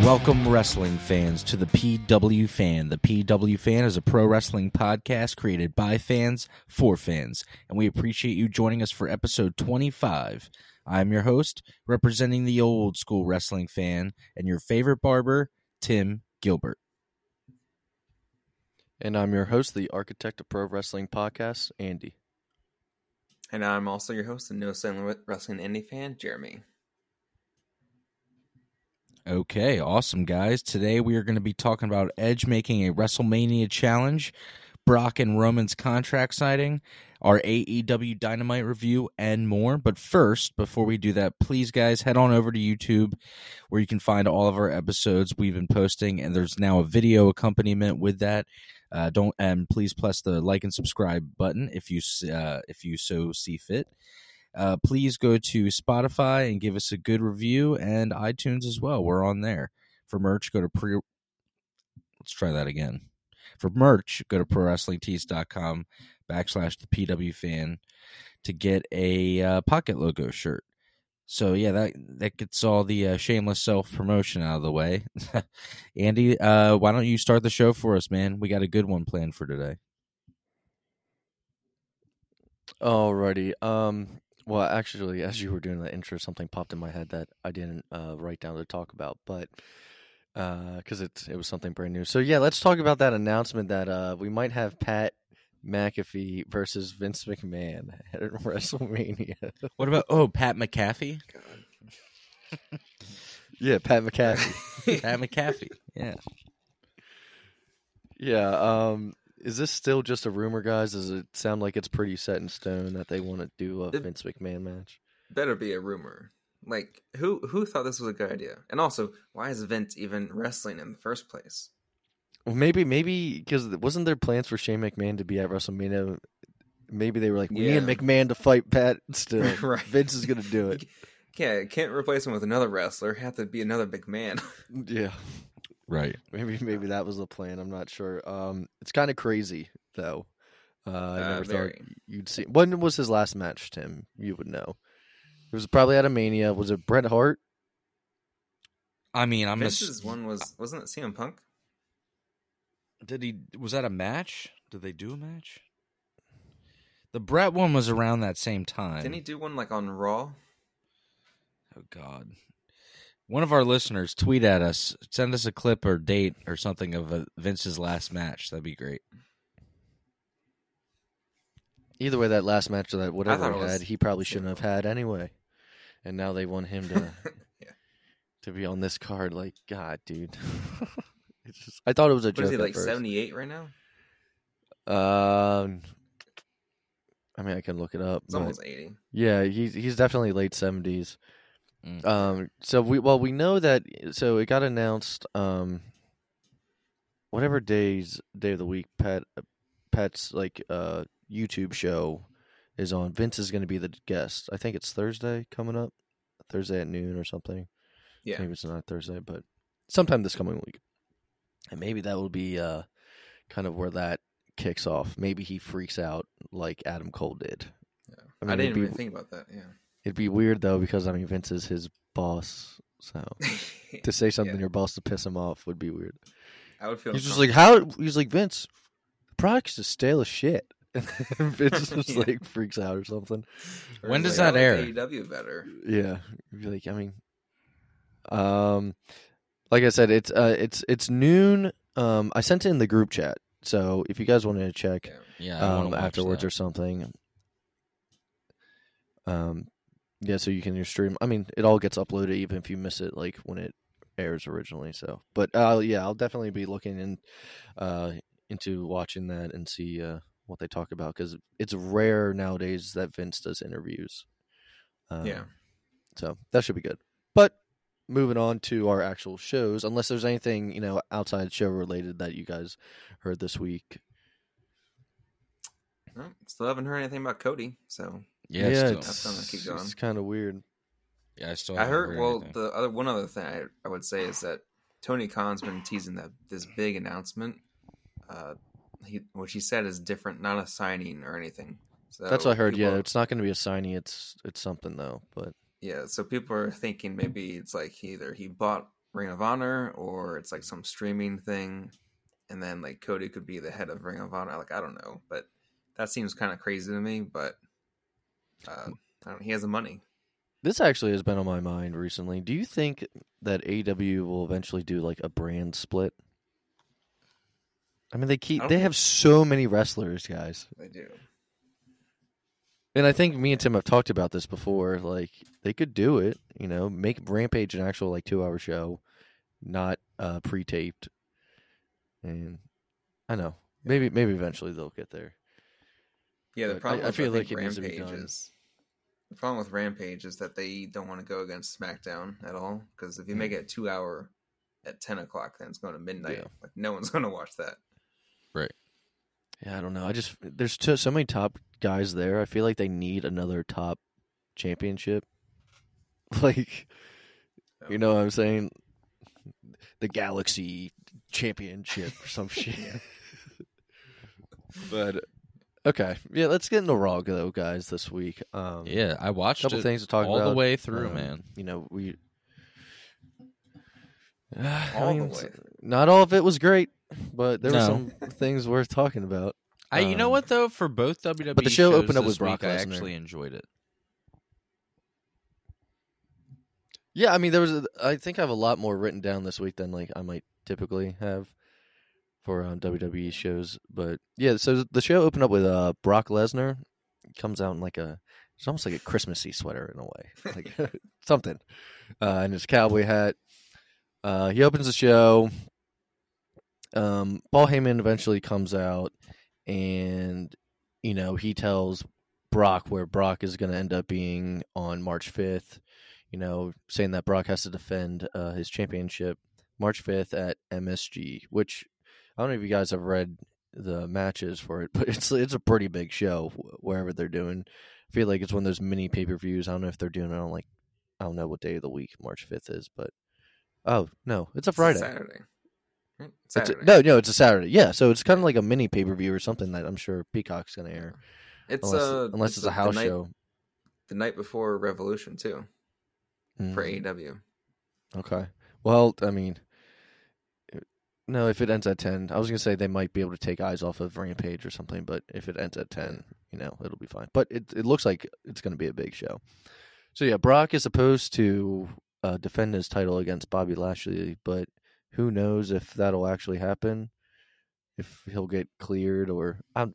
Welcome, wrestling fans, to the PW Fan. The PW Fan is a pro wrestling podcast created by fans for fans, and we appreciate you joining us for episode 25. I'm your host, representing the old school wrestling fan, and your favorite barber, Tim Gilbert. And I'm your host, the architect of pro wrestling podcasts, Andy. And I'm also your host and no Silent Wrestling Indie fan, Jeremy. Okay, awesome, guys. Today we are going to be talking about Edge making a WrestleMania challenge, Brock and Roman's contract signing, our AEW Dynamite review, and more. But first, before we do that, please, guys, head on over to YouTube where you can find all of our episodes we've been posting, and there's now a video accompaniment with that. Uh, don't and please press the like and subscribe button if you uh, if you so see fit. Uh, please go to Spotify and give us a good review and iTunes as well. We're on there. For merch, go to pre. Let's try that again. For merch, go to prowrestlingtees.com backslash the PW fan to get a uh, pocket logo shirt. So yeah, that that gets all the uh, shameless self promotion out of the way. Andy, uh, why don't you start the show for us, man? We got a good one planned for today. Alrighty. Um. Well, actually, as you were doing the intro, something popped in my head that I didn't uh, write down to talk about, but because uh, it it was something brand new. So yeah, let's talk about that announcement that uh, we might have Pat McAfee versus Vince McMahon at WrestleMania. What about oh Pat McAfee? yeah, Pat McAfee. Pat McAfee. Yeah. Yeah. Um. Is this still just a rumor, guys? Does it sound like it's pretty set in stone that they want to do a It- Vince McMahon match? Better be a rumor. Like who who thought this was a good idea? And also, why is Vince even wrestling in the first place? Well, maybe, maybe because wasn't there plans for Shane McMahon to be at WrestleMania? Maybe they were like, we Yeah. need McMahon to fight Pat. Still, Right. Vince is gonna do it. Yeah, can't replace him with another wrestler. Have to be another big man. Yeah, Right. maybe, maybe that was the plan. I'm not sure. Um, it's kind of crazy though. Uh, I Uh, never very. thought you'd see. When was his last match, Tim? You would know. It was probably at a Mania. Was it Bret Hart? I mean, I'm Vince's ass- one was wasn't it CM Punk? Did he? Was that a match? Did they do a match? The Brett one was around that same time. Didn't he do one like on Raw? Oh God! One of our listeners tweet at us, send us a clip or date or something of uh Vince's last match. That'd be great. Either way, that last match or that whatever he was had, he probably shouldn't have had anyway. And now they want him to Yeah. to be on this card. Like, God, dude. it's just, I thought it was a What joke. is he at like first. seventy eight right now? Um, I mean, I can look it up. It's but- almost eighty. yeah, he's he's definitely late seventies. Mm. Um, so we well we know that so it got announced um, whatever days day of the week Pat Pat's like uh YouTube show is on. Vince is going to be the guest. I think it's Thursday coming up, Thursday at noon or something. Yeah. Maybe it's not Thursday, but sometime this coming week. And maybe that will be uh kind of where that kicks off. Maybe he freaks out like Adam Cole did. Yeah. I I, mean, it'd didn't be- even think about that. Yeah. It'd be weird though because I mean Vince is his boss, so to say something to Yeah. your boss to piss him off would be weird. I would feel. He's just like, how? He's like Vince, the product's just stale as shit. Vince just Yeah. like freaks out or something. When does like, that I air? like AEW better. Yeah, be like I mean, um, like I said, it's uh, it's it's noon. Um, I sent it in the group chat, so if you guys wanted to check, Yeah. Yeah, um, afterwards that. or something. Um, yeah, so you can your stream. I mean, it all gets uploaded even if you miss it, like when it airs originally. So, but uh, yeah, I'll definitely be looking in, uh, into watching that and see uh what they talk about because it's rare nowadays that Vince does interviews. Um, Yeah. so that should be good. But moving on to our actual shows, unless there's anything you know outside show related that you guys heard this week. Well, still haven't heard anything about Cody. So yeah, it's still- That's gonna keep going. It's kind of weird. yeah. I still. I heard. Well, anything. the other one other thing I, I would say is that Tony Khan's been teasing that this big announcement, uh, he which he said is different, not a signing or anything. So That's what I heard. Yeah, people- it's not going to be a signing. It's it's something though. But yeah. So people are thinking maybe it's like either he bought Ring of Honor or it's like some streaming thing, and then like Cody could be the head of Ring of Honor. Like I don't know, but that seems kind of crazy to me. But uh, I don't. He has the money. This actually has been on my mind recently. Do you think that AEW will eventually do like a brand split? I mean, they keep they have so many wrestlers, guys, They do. and I think me and Tim have talked about this before. Like, they could do it. You know, make Rampage an actual like two hour show, not uh, pre taped. And I know maybe maybe eventually they'll get there. Yeah, the But problem I- I with, feel think, like it needs to be Rampage done. is the problem with Rampage is that they don't want to go against SmackDown at all because if you Mm. make it two hour at ten o'clock, then it's going to midnight. Yeah. Like no one's going to watch that. Right. Yeah, I don't know. I just there's so, so many top guys there. I feel like they need another top championship. Like, you know what I'm saying? The Galaxy Championship or some shit. but okay, yeah. Let's get into Raw though, guys. This week, um, Yeah, I watched a couple it things to talk all about the way through, Um, man. You know we. I All the mean, way. Not all of it was great, but there were some things worth talking about. I, you know um, what though, for both WWE, but the show shows opened up with Brock week, I actually enjoyed it. Yeah, I mean, there was. A, I think I have a lot more written down this week than like I might typically have for um, WWE shows. But yeah, so the show opened up with uh, Brock Lesnar. Comes out in like a, it's almost like a Christmassy sweater in a way, like something, uh, and his cowboy hat. Uh, he opens the show. Um, Paul Heyman eventually comes out, and you know he tells Brock where Brock is going to end up being on March fifth you know, saying that Brock has to defend uh, his championship March 5th at MSG, which I don't know if you guys have read the matches for it, but it's it's a pretty big show wherever they're doing. I feel like it's one of those mini pay per views. I don't know if they're doing it on like I don't know what day of the week March 5th is, but oh no, it's a It's Friday. Saturday. Right? It's a- no, no, it's a Saturday. Yeah, so it's kind of like a mini pay per view or something that I'm sure Peacock's going to air, It's unless, uh, unless it's, the- a house the night, show. The night before Revolution too for Mm. AEW. Okay. Well, I mean, no. If it ends at ten, I was gonna say they might be able to take eyes off of Rampage or something. But if it ends at ten, you know, it'll be fine. But it it looks like it's gonna be a big show. So yeah, Brock is supposed to uh, defend his title against Bobby Lashley, but who knows if that'll actually happen? If he'll get cleared or I'm.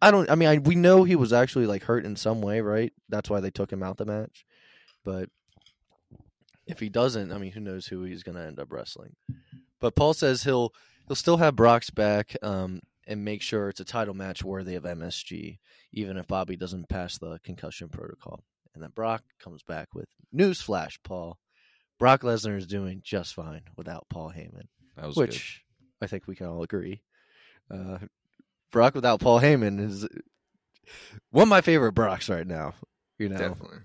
I don't. I mean, I, we know he was actually like hurt in some way, right? That's why they took him out the match. But if he doesn't, I mean, who knows who he's going to end up wrestling. But Paul says he'll he'll still have Brock's back um, and make sure it's a title match worthy of MSG, even if Bobby doesn't pass the concussion protocol. And then Brock comes back with newsflash, Paul. Brock Lesnar is doing just fine without Paul Heyman, That was which I think we can all agree. Uh, Brock without Paul Heyman is one of my favorite Brocks right now. You know, Definitely.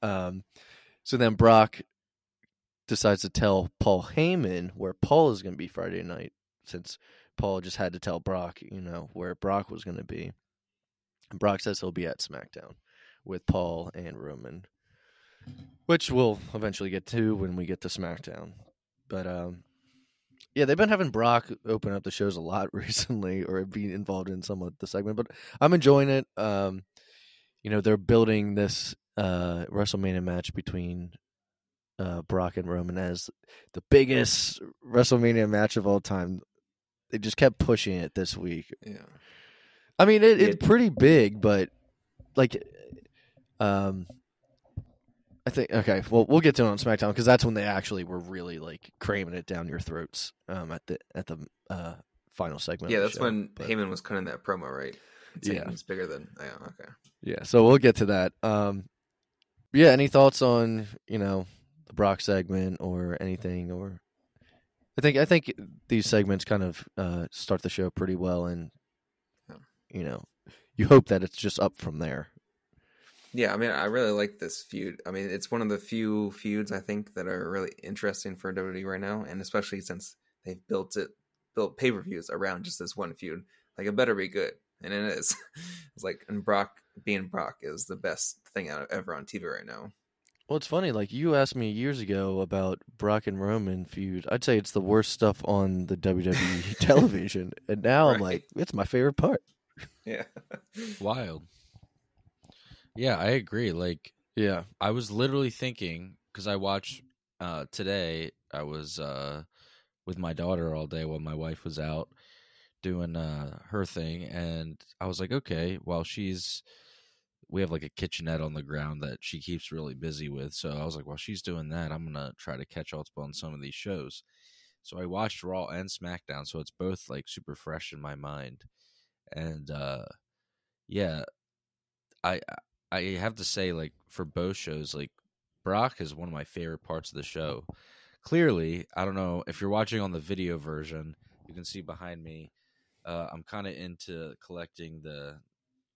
um, so then Brock decides to tell Paul Heyman where Paul is going to be Friday night, since Paul just had to tell Brock, you know, where Brock was going to be. And Brock says he'll be at SmackDown with Paul and Roman, which we'll eventually get to when we get to SmackDown. But um, yeah, they've been having Brock open up the shows a lot recently, or be involved in some of the segment. But I'm enjoying it. Um, you know, they're building this uh, WrestleMania match between uh, Brock and Roman as the biggest WrestleMania match of all time. They just kept pushing it this week. Yeah. I mean, it, it's pretty big, but like, um, I think okay. Well, we'll get to it on SmackDown because that's when they actually were really like cramming it down your throats. Um, at the at the uh final segment. Yeah, that's show. when But- Heyman was cutting that promo, right? Saying Yeah. It's bigger than. Oh, yeah, okay. Yeah, so we'll get to that. Um, yeah, any thoughts on you know Brock segment or anything? Or I think I think these segments kind of uh, start the show pretty well, and you know you hope that it's just up from there. Yeah, I mean, I really like this feud. I mean, it's one of the few feuds I think that are really interesting for WWE right now, and especially since they've built it, built pay per views around just this one feud. Like, it better be good, and it is. it's like, and Brock being Brock is the best thing out ever on TV right now. Well, it's funny. Like you asked me years ago about Brock and Roman feud. I'd say it's the worst stuff on the WWE television, and now I'm like, it's my favorite part. Yeah. Wild. Yeah, I agree. Like Yeah, I was literally thinking because I watched uh, today. I was uh, with my daughter all day while my wife was out doing uh, her thing, and I was like, okay, while she's we have like a kitchenette on the ground that she keeps really busy with. So I was like, while she's doing that, I'm gonna try to catch up on some of these shows. So I watched Raw and SmackDown, so it's both like super fresh in my mind, and uh, yeah, I I have to say like for both shows, like Brock is one of my favorite parts of the show. Clearly, I don't know if you're watching on the video version, you can see behind me. Uh, I'm kind of into collecting the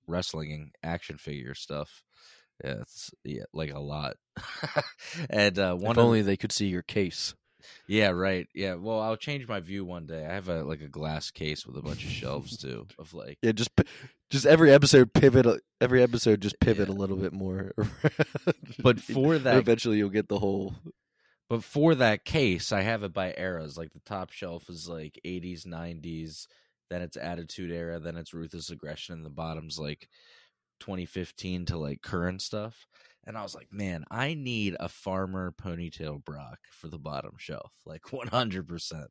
wrestling action figure stuff. Yeah, it's yeah, like a lot. and uh, one if of only they could see your case. yeah, right. Yeah, well, I'll change my view one day. I have a like a glass case with a bunch of shelves too, of like Yeah, just just every episode pivot. Every episode just pivot Yeah. a little bit more. But for that- eventually you'll get the whole. But for that case, I have it by eras. Like the top shelf is like 80s, 90s, then it's Attitude Era, then it's Ruthless Aggression, and the bottom's like 2015 to like current stuff. And I was like, man, I need a farmer ponytail Brock for the bottom shelf, like 100%.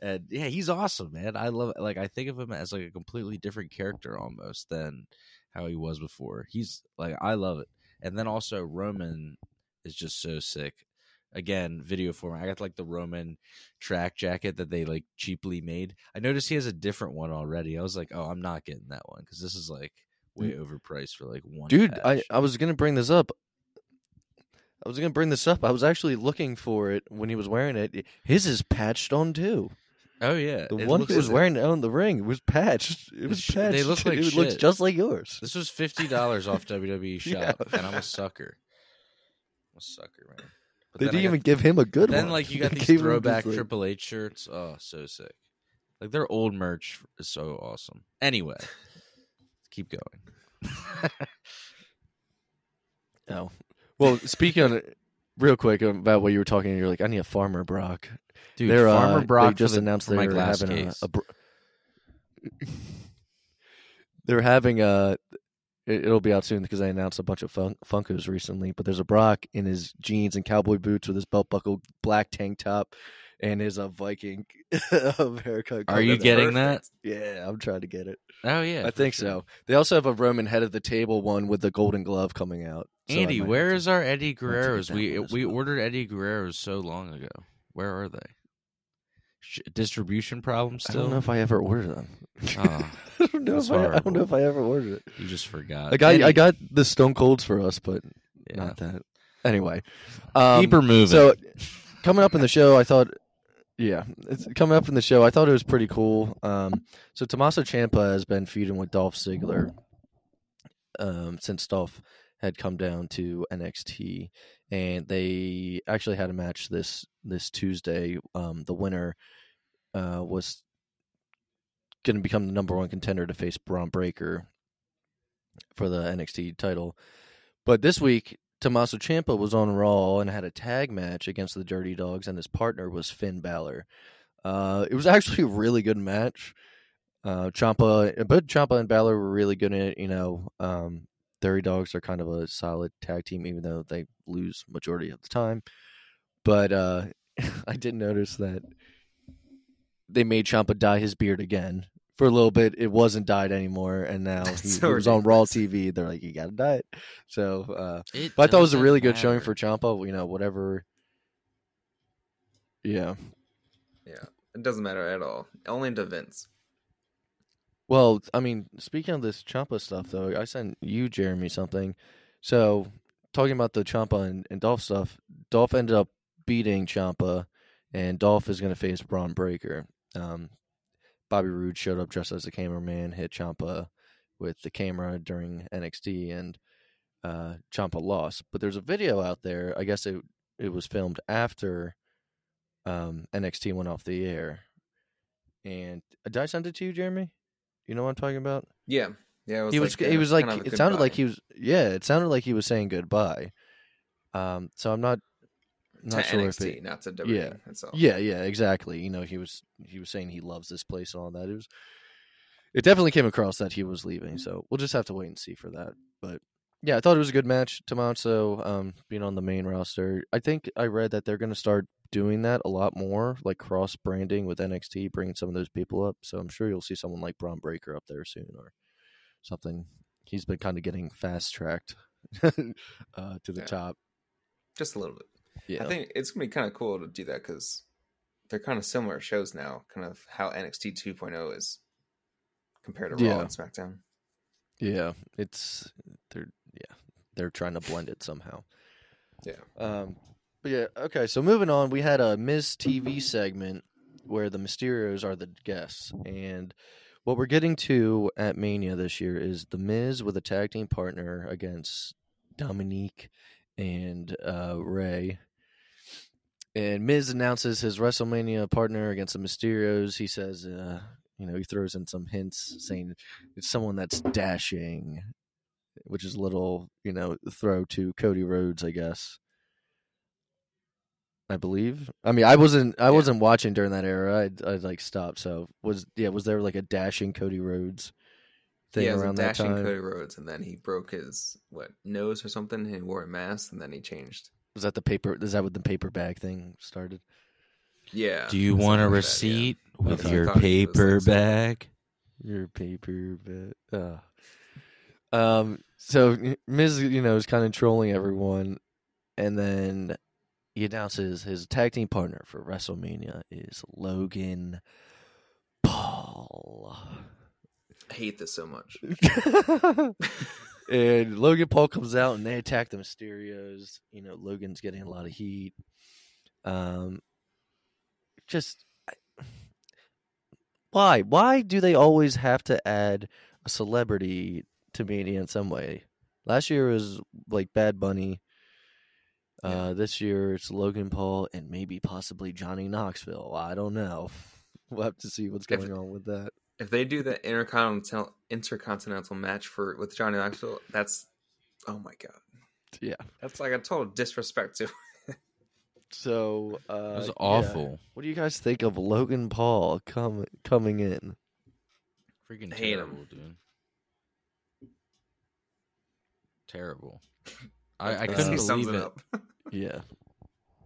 And yeah, he's awesome, man. I love it. Like, I think of him as like a completely different character almost than how he was before. He's like, I love it. And then also, Roman is just so sick again video format i got like the roman track jacket that they like cheaply made i noticed he has a different one already i was like oh i'm not getting that one because this is like way overpriced for like one Dude, I, patch. I was gonna bring this up. I was gonna bring this up. I was actually looking for it when he was wearing it. His is patched on too. oh yeah The it one he was wearing on the ring was patched. It was patched. they look like it looks just like yours. this was $50 off wwe shop Yeah. and i'm a sucker i'm a sucker man but They didn't got- even give him a good then one. Then like you got They these throwback like- triple h shirts oh so sick like their old merch is so awesome anyway keep going Oh, well, speaking on it real quick about what you were talking, you're like, I need a farmer Brock. Dude, They're, uh, Farmer Brock they just the- announced they're having a, case. a br- they're having a. it- It'll be out soon because I announced a bunch of fun- Funkos recently. But there's a Brock in his jeans and cowboy boots with his belt buckle, black tank top, and his uh, Viking haircut. Are you getting that? Yeah, I'm trying to get it. Oh yeah, I think sure. so. They also have a Roman head of the table one with the golden glove coming out. So Andy, where is our Eddie Guerreros? We we well. ordered Eddie Guerreros so long ago. Where are they? Sh- distribution problems I don't know if I ever ordered them. Oh, I don't know if I, I don't know if I ever ordered it. you just forgot. I got I got the Stone Colds for us, but yeah. not that. Anyway, um, Keep her moving. So coming up in the show, I thought, yeah, it's coming up in the show. I thought it was pretty cool. Um, so Tommaso Ciampa has been feuding with Dolph Ziggler um, since Dolph had come down to NXT, and they actually had a match this this Tuesday. Um, the winner uh, was going to become the number one contender to face Bron Breakker for the NXT title. But this week, Tommaso Ciampa was on Raw and had a tag match against the Dirty Dogs, and his partner was Finn Balor. Uh, it was actually a really good match. Uh, Ciampa, but Ciampa and Balor were really good in it. You know, um, Dirty Dogs are kind of a solid tag team, even though they lose majority of the time. But uh, I did notice that they made Ciampa dye his beard again. For a little bit, it wasn't dyed anymore, and now That's he, so he was on Raw. TV. They're like, "You got to dye it." So, uh, It but I thought it was a doesn't really good showing for Ciampa. You know, whatever. Yeah. Yeah, it doesn't matter at all. Only to Vince. Well, I mean, speaking of this Ciampa stuff, though, I sent you, Jeremy, something. So, talking about the Ciampa and, and Dolph stuff, Dolph ended up beating Ciampa, and Dolph is going to face Bron Breakker. Um, Bobby Roode showed up dressed as a cameraman, hit Ciampa with the camera during NXT, and uh, Ciampa lost. But there's a video out there. I guess it it was filmed after um, NXT went off the air. And did I send it to you, Jeremy? You know what I'm talking about? Yeah, yeah. It was he was like, he uh, was like kind of it sounded like he was yeah, it sounded like he was saying goodbye. Um, so I'm not not to sure NXT, if it, not to WWE Yeah. itself. Yeah, yeah, exactly. You know, he was he was saying he loves this place and all that. It was it definitely came across that he was leaving, so we'll just have to wait and see for that. But yeah, I thought it was a good match. Tommaso um being on the main roster. I think I read that they're gonna start doing that a lot more, like cross branding with NXT, bringing some of those people up. So I'm sure you'll see someone like Bron Breakker up there soon or something. He's been kind of getting fast tracked uh, to the Yeah. top. Just a little bit. Yeah, I think it's gonna be kind of cool to do that because they're kind of similar shows now. Kind of how NXT 2.0 is compared to Raw Yeah. and SmackDown. Yeah, it's they're yeah they're trying to blend it somehow. Yeah. Um, but yeah, okay. So moving on, we had a Miz TV segment where the Mysterios are the guests, and what we're getting to at Mania this year is the Miz with a tag team partner against Dominik and uh, Rey. And Miz announces his WrestleMania partner against the Mysterios. He says, uh, you know, he throws in some hints saying it's someone that's dashing, which is a little, you know, throw to Cody Rhodes, I guess. I believe. I mean, I wasn't. I Yeah. wasn't watching during that era. I I like stopped. So was yeah. Was there like a dashing Cody Rhodes thing yeah, it a around that dashing time? Cody Rhodes, and then he broke his what nose or something, and he wore a mask, and then he changed. Was that the paper? Is that what the paper bag thing started? Yeah. Do you want a like that, yeah. receipt with your thought it was paper bag? Your paper bag. Uh. Um. So Miz, you know, is kind of trolling everyone, and then he announces his tag team partner for WrestleMania is Logan Paul. I hate this so much. and Logan Paul comes out and they attack the Mysterios. You know, Logan's getting a lot of heat. Um, just I- why? Why do they always have to add a celebrity to Mania in some way? Last year was like Bad Bunny. Uh, this year it's Logan Paul and maybe possibly Johnny Knoxville. I don't know. We'll have to see what's If- going on with that. If they do the intercontinental intercontinental match for with Johnny Knoxville, that's oh my god, Yeah. that's like a total disrespect to. So uh, It was yeah. awful. What do you guys think of Logan Paul com- coming in? Freaking Hate 'em. terrible, dude. Terrible. I, I couldn't believe it it. up.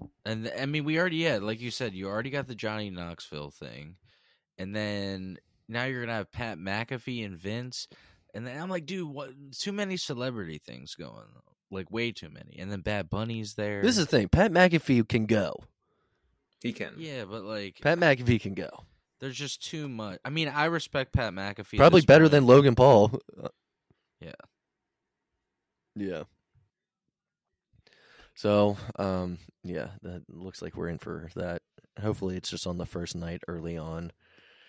Yeah, And I mean, we already, yeah, like you said, you already got the Johnny Knoxville thing, and then now you're gonna have Pat McAfee and Vince, and then I'm like, dude, what? Too many celebrity things going, like way too many. And then Bad Bunny's there. this is the thing. Pat McAfee can go. He can. yeah, but like, Pat McAfee can go. there's just too much. I mean, I respect Pat McAfee. Probably better point. than Logan Paul. Yeah. Yeah. So, um, yeah, that looks like we're in for that. Hopefully, it's just on the first night early on.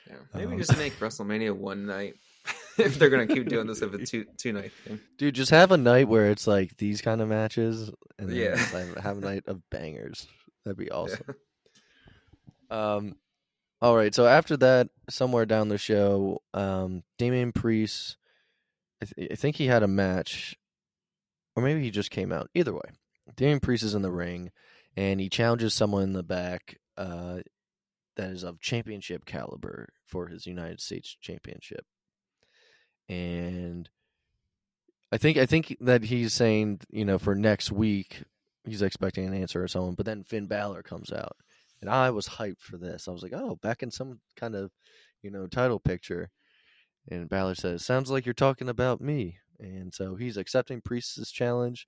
Yeah. Maybe Um, just make WrestleMania one night if they're gonna keep doing this as a two two night thing. Dude, just have a night where it's like these kind of matches, and then Yeah. just have, have a night of bangers. That'd be awesome. Yeah. Um, all right. So after that, somewhere down the show, um, Damian Priest, I, th- I think he had a match, or maybe he just came out. Either way, Damian Priest is in the ring, and he challenges someone in the back uh, that is of championship caliber for his United States Championship, and I think I think that he's saying, you know, for next week, he's expecting an answer or someone. But then Finn Balor comes out, and I was hyped for this. I was like, oh, back in some kind of, you know, title picture. And Balor says, "Sounds like you're talking about me." And so he's accepting Priest's challenge.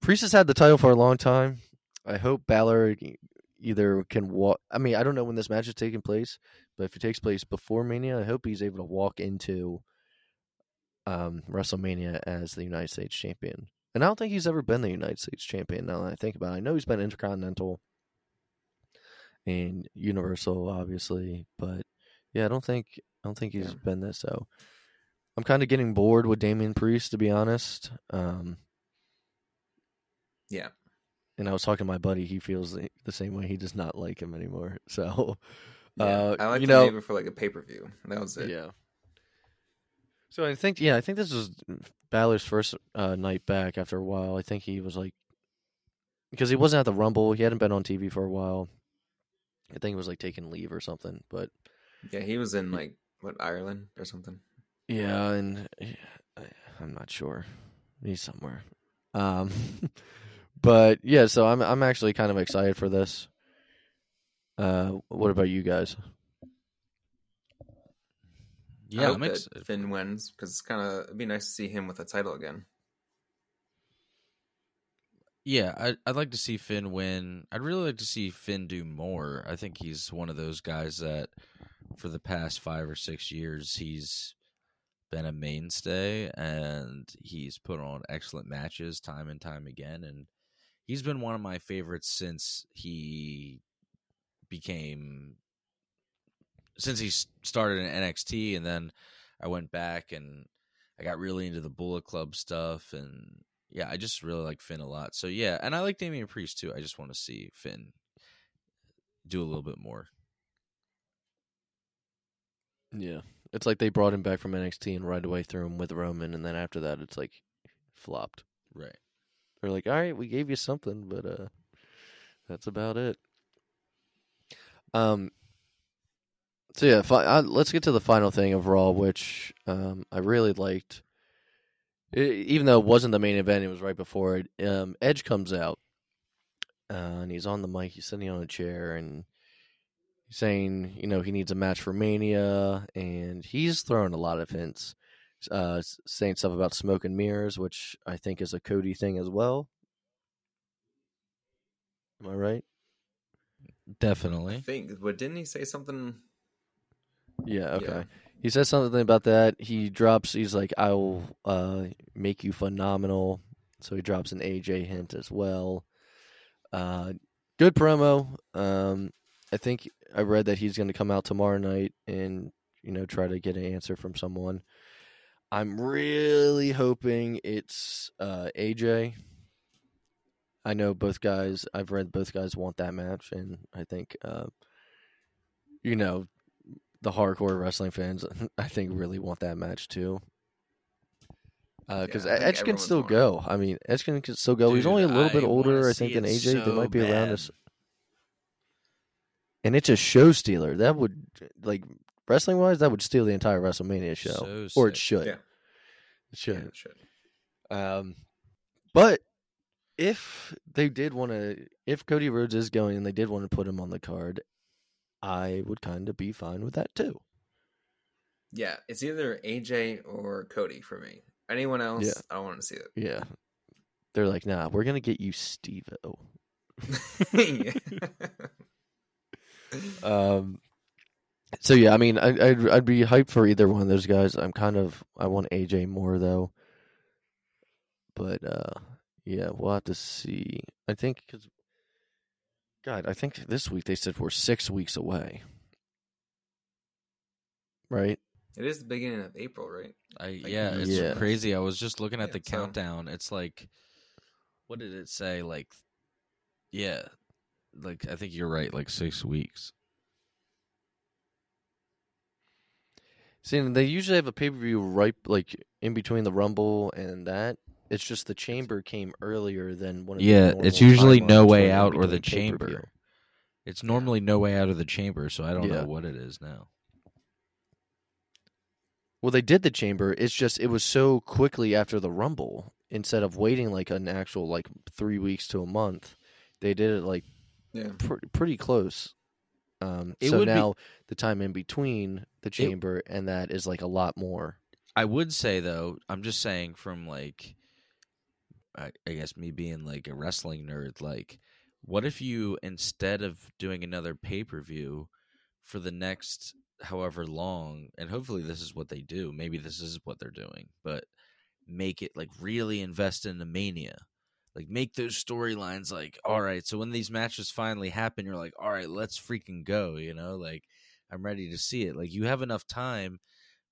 Priest has had the title for a long time. I hope Balor either can walk. I mean, I don't know when this match is taking place, but if it takes place before Mania, I hope he's able to walk into um, WrestleMania as the United States champion. And I don't think he's ever been the United States champion. Now that I think about it, I know he's been Intercontinental and Universal, obviously, but yeah, I don't think I don't think he's Yeah. been this. So I'm kind of getting bored with Damian Priest, to be honest. Um, Yeah. and I was talking to my buddy; he feels the, the same way. He does not like him anymore. So, Yeah. uh, I like you to know, name for like a pay per view. That was it. yeah. So I think, yeah, I think this was Balor's first uh, night back after a while. I think he was like because he wasn't at the Rumble. He hadn't been on TV for a while. I think it was like taking leave or something. But Yeah, he was in like what Ireland or something. yeah, and I, I'm not sure. He's somewhere. Um, but yeah, so I'm I'm actually kind of excited for this. Uh, what about you guys? I Yeah, hope I'm that excited. Finn wins because it's kind of it'd be nice to see him with a title again. Yeah, I'd, I'd like to see Finn win. I'd really like to see Finn do more. I think he's one of those guys that, for the past five or six years, he's been a mainstay and he's put on excellent matches time and time again. And he's been one of my favorites since he became, since he started in NXT. And then I went back and I got really into the Bullet Club stuff and yeah, I just really like Finn a lot. So yeah, and I like Damian Priest too. I just want to see Finn do a little bit more. Yeah, it's like they brought him back from NXT and right away threw him with Roman, and then after that, it's like flopped. Right. They're like, "All right, we gave you something, but uh, that's about it." Um. So yeah, fi- uh, let's get to the final thing of Raw, which um I really liked. I even though it wasn't the main event, it was right before it. Um, Edge comes out, uh, and he's on the mic. He's sitting on a chair, and saying, you know, he needs a match for Mania, and he's throwing a lot of hints, uh, saying stuff about smoke and mirrors, which I think is a Cody thing as well. Am I right? Definitely. I Definitely. think, but didn't he say something? Yeah. Okay. Yeah. He says something about that. He drops. He's like, "I will uh, make you phenomenal." So he drops an AJ hint as well. Uh, good promo. Um, I think I read that he's going to come out tomorrow night and you know try to get an answer from someone. I'm really hoping it's uh, AJ. I know both guys. I've read both guys want that match, and I think uh, you know the hardcore wrestling fans, I think, really want that match too. Because Yeah, Edge can still go. I mean, Edge can, still go. He's only a little bit older, I think, than AJ. they might be around bad. us. And it's a show stealer. That would, like, wrestling wise, that would steal the entire WrestleMania show. So or it sick. should. Yeah. It Yeah, should. it should. Um, but if they did want to, if Cody Rhodes is going and they did want to put him on the card, I would kind of be fine with that too. Yeah, it's either AJ or Cody for me. Anyone else, Yeah. I don't want to see it. Yeah. They're like, nah, we're gonna get you Steve O. Yeah. Um. So yeah, I mean, I, I'd I'd be hyped for either one of those guys. I'm kind of I want AJ more though. But uh, yeah, we'll have to see. I think because, God, I think this week they said we're six weeks away. Right? it is the beginning of April, right? I Like, yeah, it's Yeah. crazy. I was just looking at Yeah, the so- countdown. It's like what did it say? Like yeah. Like I think you're right, like six weeks. See, they usually have a pay per view right like in between the Rumble and that. It's just the Chamber came earlier than one of Yeah, normal it's usually No Way Out or the between pay-per-view. Chamber. It's normally no way out of the chamber, so I don't Yeah. know what it is now. Well, they did the chamber. It's just it was so quickly after the Rumble. Instead of waiting like an actual like three weeks to a month, they did it like Yeah. pr- pretty close. Um, It so would be- now the time in between the chamber and that is like a lot more. I would say though, I'm just saying from like I, I guess me being like a wrestling nerd, like what if you instead of doing another pay per view for the next however long, and hopefully this is what they do, maybe this is what they're doing, but make it like really invest in the mania. Like make those storylines like, all right, so when these matches finally happen, you're like, all right, let's freaking go, you know? Like I'm ready to see it. Like you have enough time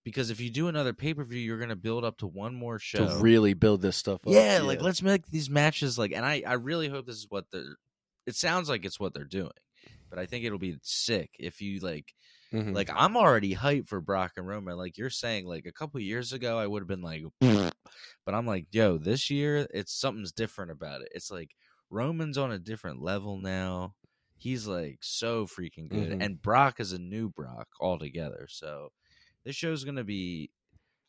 because if you do another pay per view, you're gonna build up to one more show. To really build this stuff up. yeah, like let's make these matches like, and I I really hope this is what they're. It sounds like it's what they're doing, but I think it'll be sick if you like. Mhm. Like I'm already hyped for Brock and Roman. Like you're saying, like a couple years ago, I would have been like, but I'm like, yo, this year it's something's different about it. It's like Roman's on a different level now. He's like so freaking good, Mhm. and Brock is a new Brock altogether. So this show's gonna be.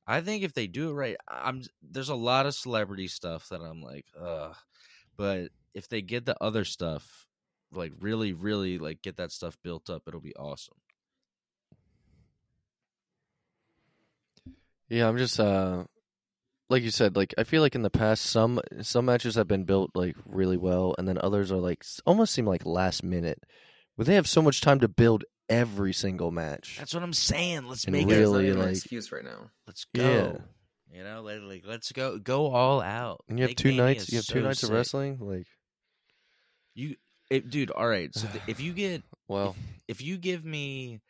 I think if they do it right, I'm there's a lot of celebrity stuff that I'm like, ugh. But if they get the other stuff, like really, really like get that stuff built up, it'll be awesome. Yeah, I'm just uh like you said, like I feel like in the past some some matches have been built like really well and then others are like almost seem like last minute. But they have so much time to build every single match. That's what I'm saying. Let's And make There's it. not really, an like- excuse right now. Let's go. Yeah. You know, like, like let's go go all out. And you have Make two Mania nights, you have two so nights of wrestling like You, it, dude. All right. So th- if you get well, if you give me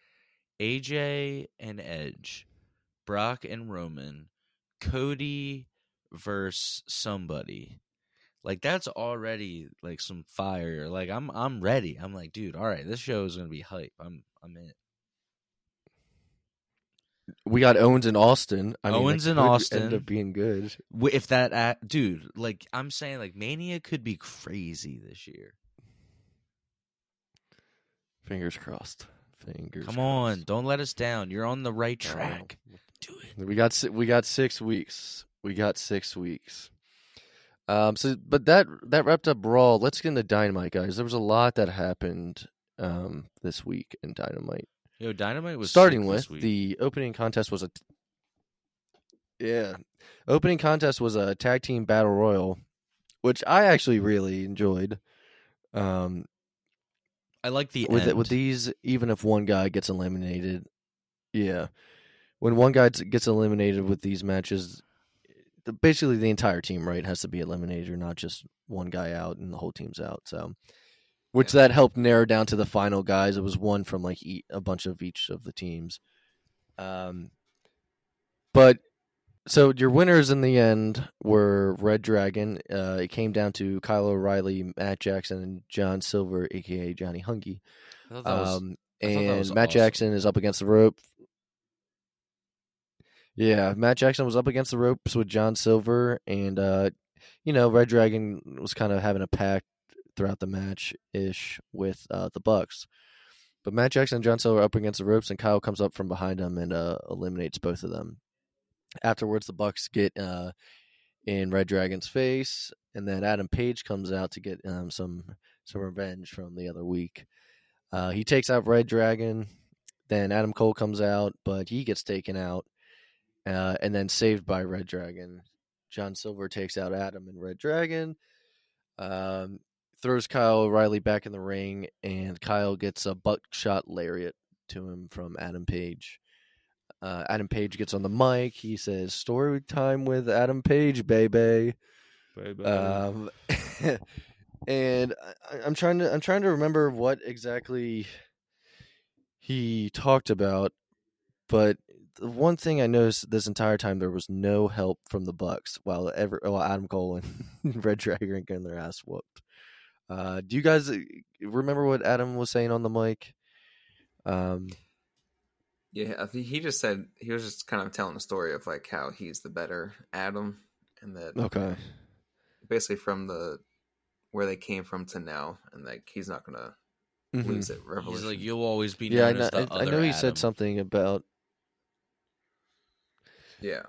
AJ and Edge, Brock and Roman, Cody versus somebody, like that's already like some fire. Like I'm I'm ready. I'm like, dude, all right, this show is gonna be hype. I'm I'm in. It. We got Owens and Austin. I Owens that and Austin. end up being good. If that, act, dude, like I'm saying, like Mania could be crazy this year. Fingers crossed. Fingers. Come crossed. on, don't let us down. You're on the right track. know. Do it. We got we got six weeks. We got six weeks. Um. So, but that that wrapped up Raw. Let's get into Dynamite, guys. There was a lot that happened um this week in Dynamite. Yo, Dynamite was Starting with the opening contest was a yeah, opening contest was a tag team battle royal, which I actually really enjoyed. Um, I like the with end. it, with these, even if one guy gets eliminated, yeah, when one guy gets eliminated with these matches, basically the entire team right has to be eliminated, or not just one guy out and the whole team's out. So, which Yeah. that helped narrow down to the final guys. It was one from like a bunch of each of the teams. Um, but so your winners in the end were Red Dragon. Uh, it came down to Kyle O'Reilly, Matt Jackson, and John Silver, aka Johnny Hungee. Was- Um, I thought that and Matt awesome. Jackson is up against the rope. Yeah, Matt Jackson was up against the ropes with John Silver, and uh, you know Red Dragon was kind of having a pact throughout the match ish with uh, the Bucks. But Matt Jackson and John Silver are up against the ropes, and Kyle comes up from behind them and uh, eliminates both of them. Afterwards, the Bucks get uh, in Red Dragon's face, and then Adam Page comes out to get um, some some revenge from the other week. Uh, he takes out Red Dragon. Then Adam Cole comes out, but he gets taken out, uh, and then saved by Red Dragon. John Silver takes out Adam and Red Dragon. Um, throws Kyle O'Reilly back in the ring, and Kyle gets a buckshot lariat to him from Adam Page. Uh, Adam Page gets on the mic. He says, "Story time with Adam Page, baby." Um, and I, I'm trying to I'm trying to remember what exactly he talked about, but the one thing I noticed this entire time there was no help from the Bucks while ever while Adam Cole and Red Dragon are getting their ass whooped. Uh, do you guys uh, remember what Adam was saying on the mic? Um, Yeah, I think he just said he was just kind of telling the story of like how he's the better Adam, and that okay. basically from the where they came from to now, and like he's not gonna Mhm. lose it. He's like, you'll always be Yeah, I know, as the I, I know he Adam. said something about yeah,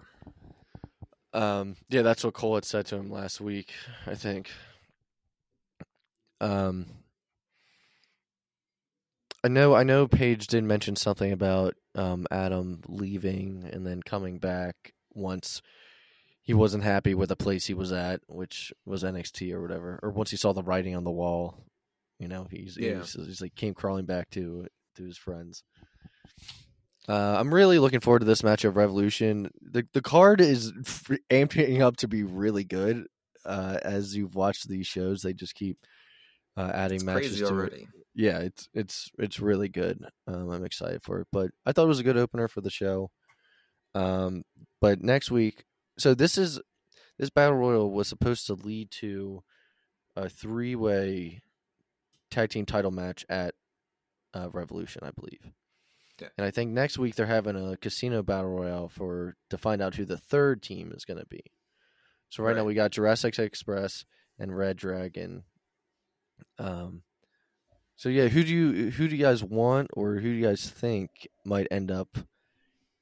Um, yeah, that's what Cole had said to him last week, I think. Um, I know, I know. Page did mention something about um, Adam leaving and then coming back once he wasn't happy with the place he was at, which was NXT or whatever, or once he saw the writing on the wall. You know, he's Yeah. he's, he's like came crawling back to to his friends. Uh, I'm really looking forward to this match of Revolution. the The card is amping up to be really good. Uh, as you've watched these shows, they just keep uh, adding it's matches to it. already. Yeah, it's it's it's really good. Um, I'm excited for it. But I thought it was a good opener for the show. Um, but next week, so this is this battle royal was supposed to lead to a three way tag team title match at uh, Revolution, I believe. Yeah. And I think next week they're having a casino battle royale for to find out who the third team is going to be. So right, now we got Jurassic Express and Red Dragon Um, so yeah, who do you who do you guys want, or who do you guys think might end up,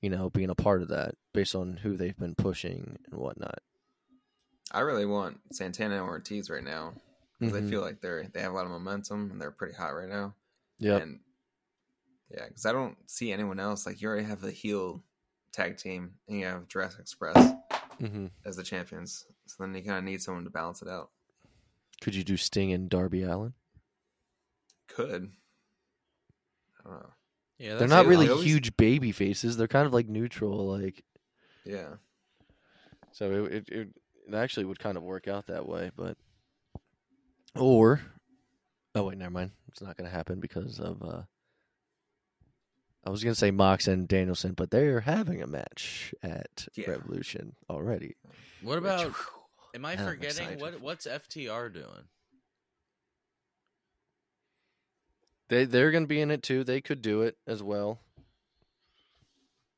you know, being a part of that based on who they've been pushing and whatnot? I really want Santana and Ortiz right now because I Mhm. feel like they're they have a lot of momentum and they're pretty hot right now. Yeah, And yeah, because I don't see anyone else. Like you already have the heel tag team and you have Jurassic Express mm-hmm. as the champions. So then you kind of need someone to balance it out. Could you do Sting and Darby Allin? Could. I don't know. Yeah, They're not really always- huge baby faces. They're kind of like neutral, like Yeah. so it it, it it actually would kind of work out that way, but or oh wait, never mind. It's not going to happen because of uh I was going to say Mox and Danielson, but they're having a match at Yeah. Revolution already. What which, about? whew, Am I I'm forgetting excited. what? What's FTR doing? they they're going to be in it too. They could do it as well.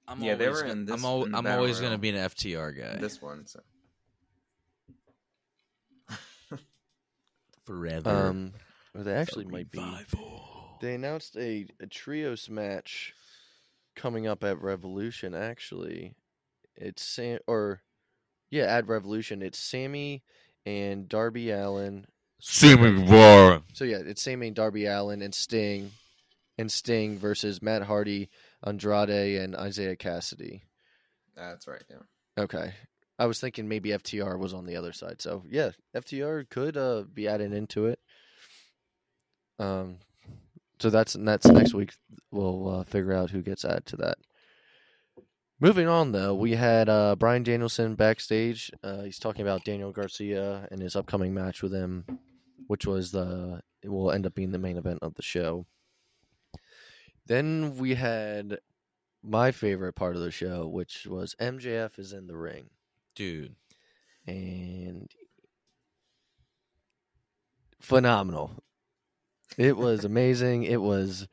I'm Yeah, they always were gonna- in this- I'm, al- in I'm Battle always going to be an FTR guy This one. So forever. Um or they actually might be They announced a, a trios match coming up at Revolution. Actually, it's Sam or yeah, at Revolution, it's Sammy and Darby Allin. Sammy Guevara. So yeah, it's Sammy and Darby Allin and Sting, and Sting versus Matt Hardy, Andrade, and Isiah Kassidy. that's right. Yeah. Okay, I was thinking maybe FTR was on the other side. So yeah, FTR could uh, be added into it. Um, so that's that's next week. We'll uh, figure out who gets added to that. Moving on, though, we had uh, Bryan Danielson backstage. Uh, he's talking about Daniel Garcia and his upcoming match with him, which was the it will end up being the main event of the show. Then we had my favorite part of the show, which was MJF is in the ring Dude, and phenomenal. It was amazing. It was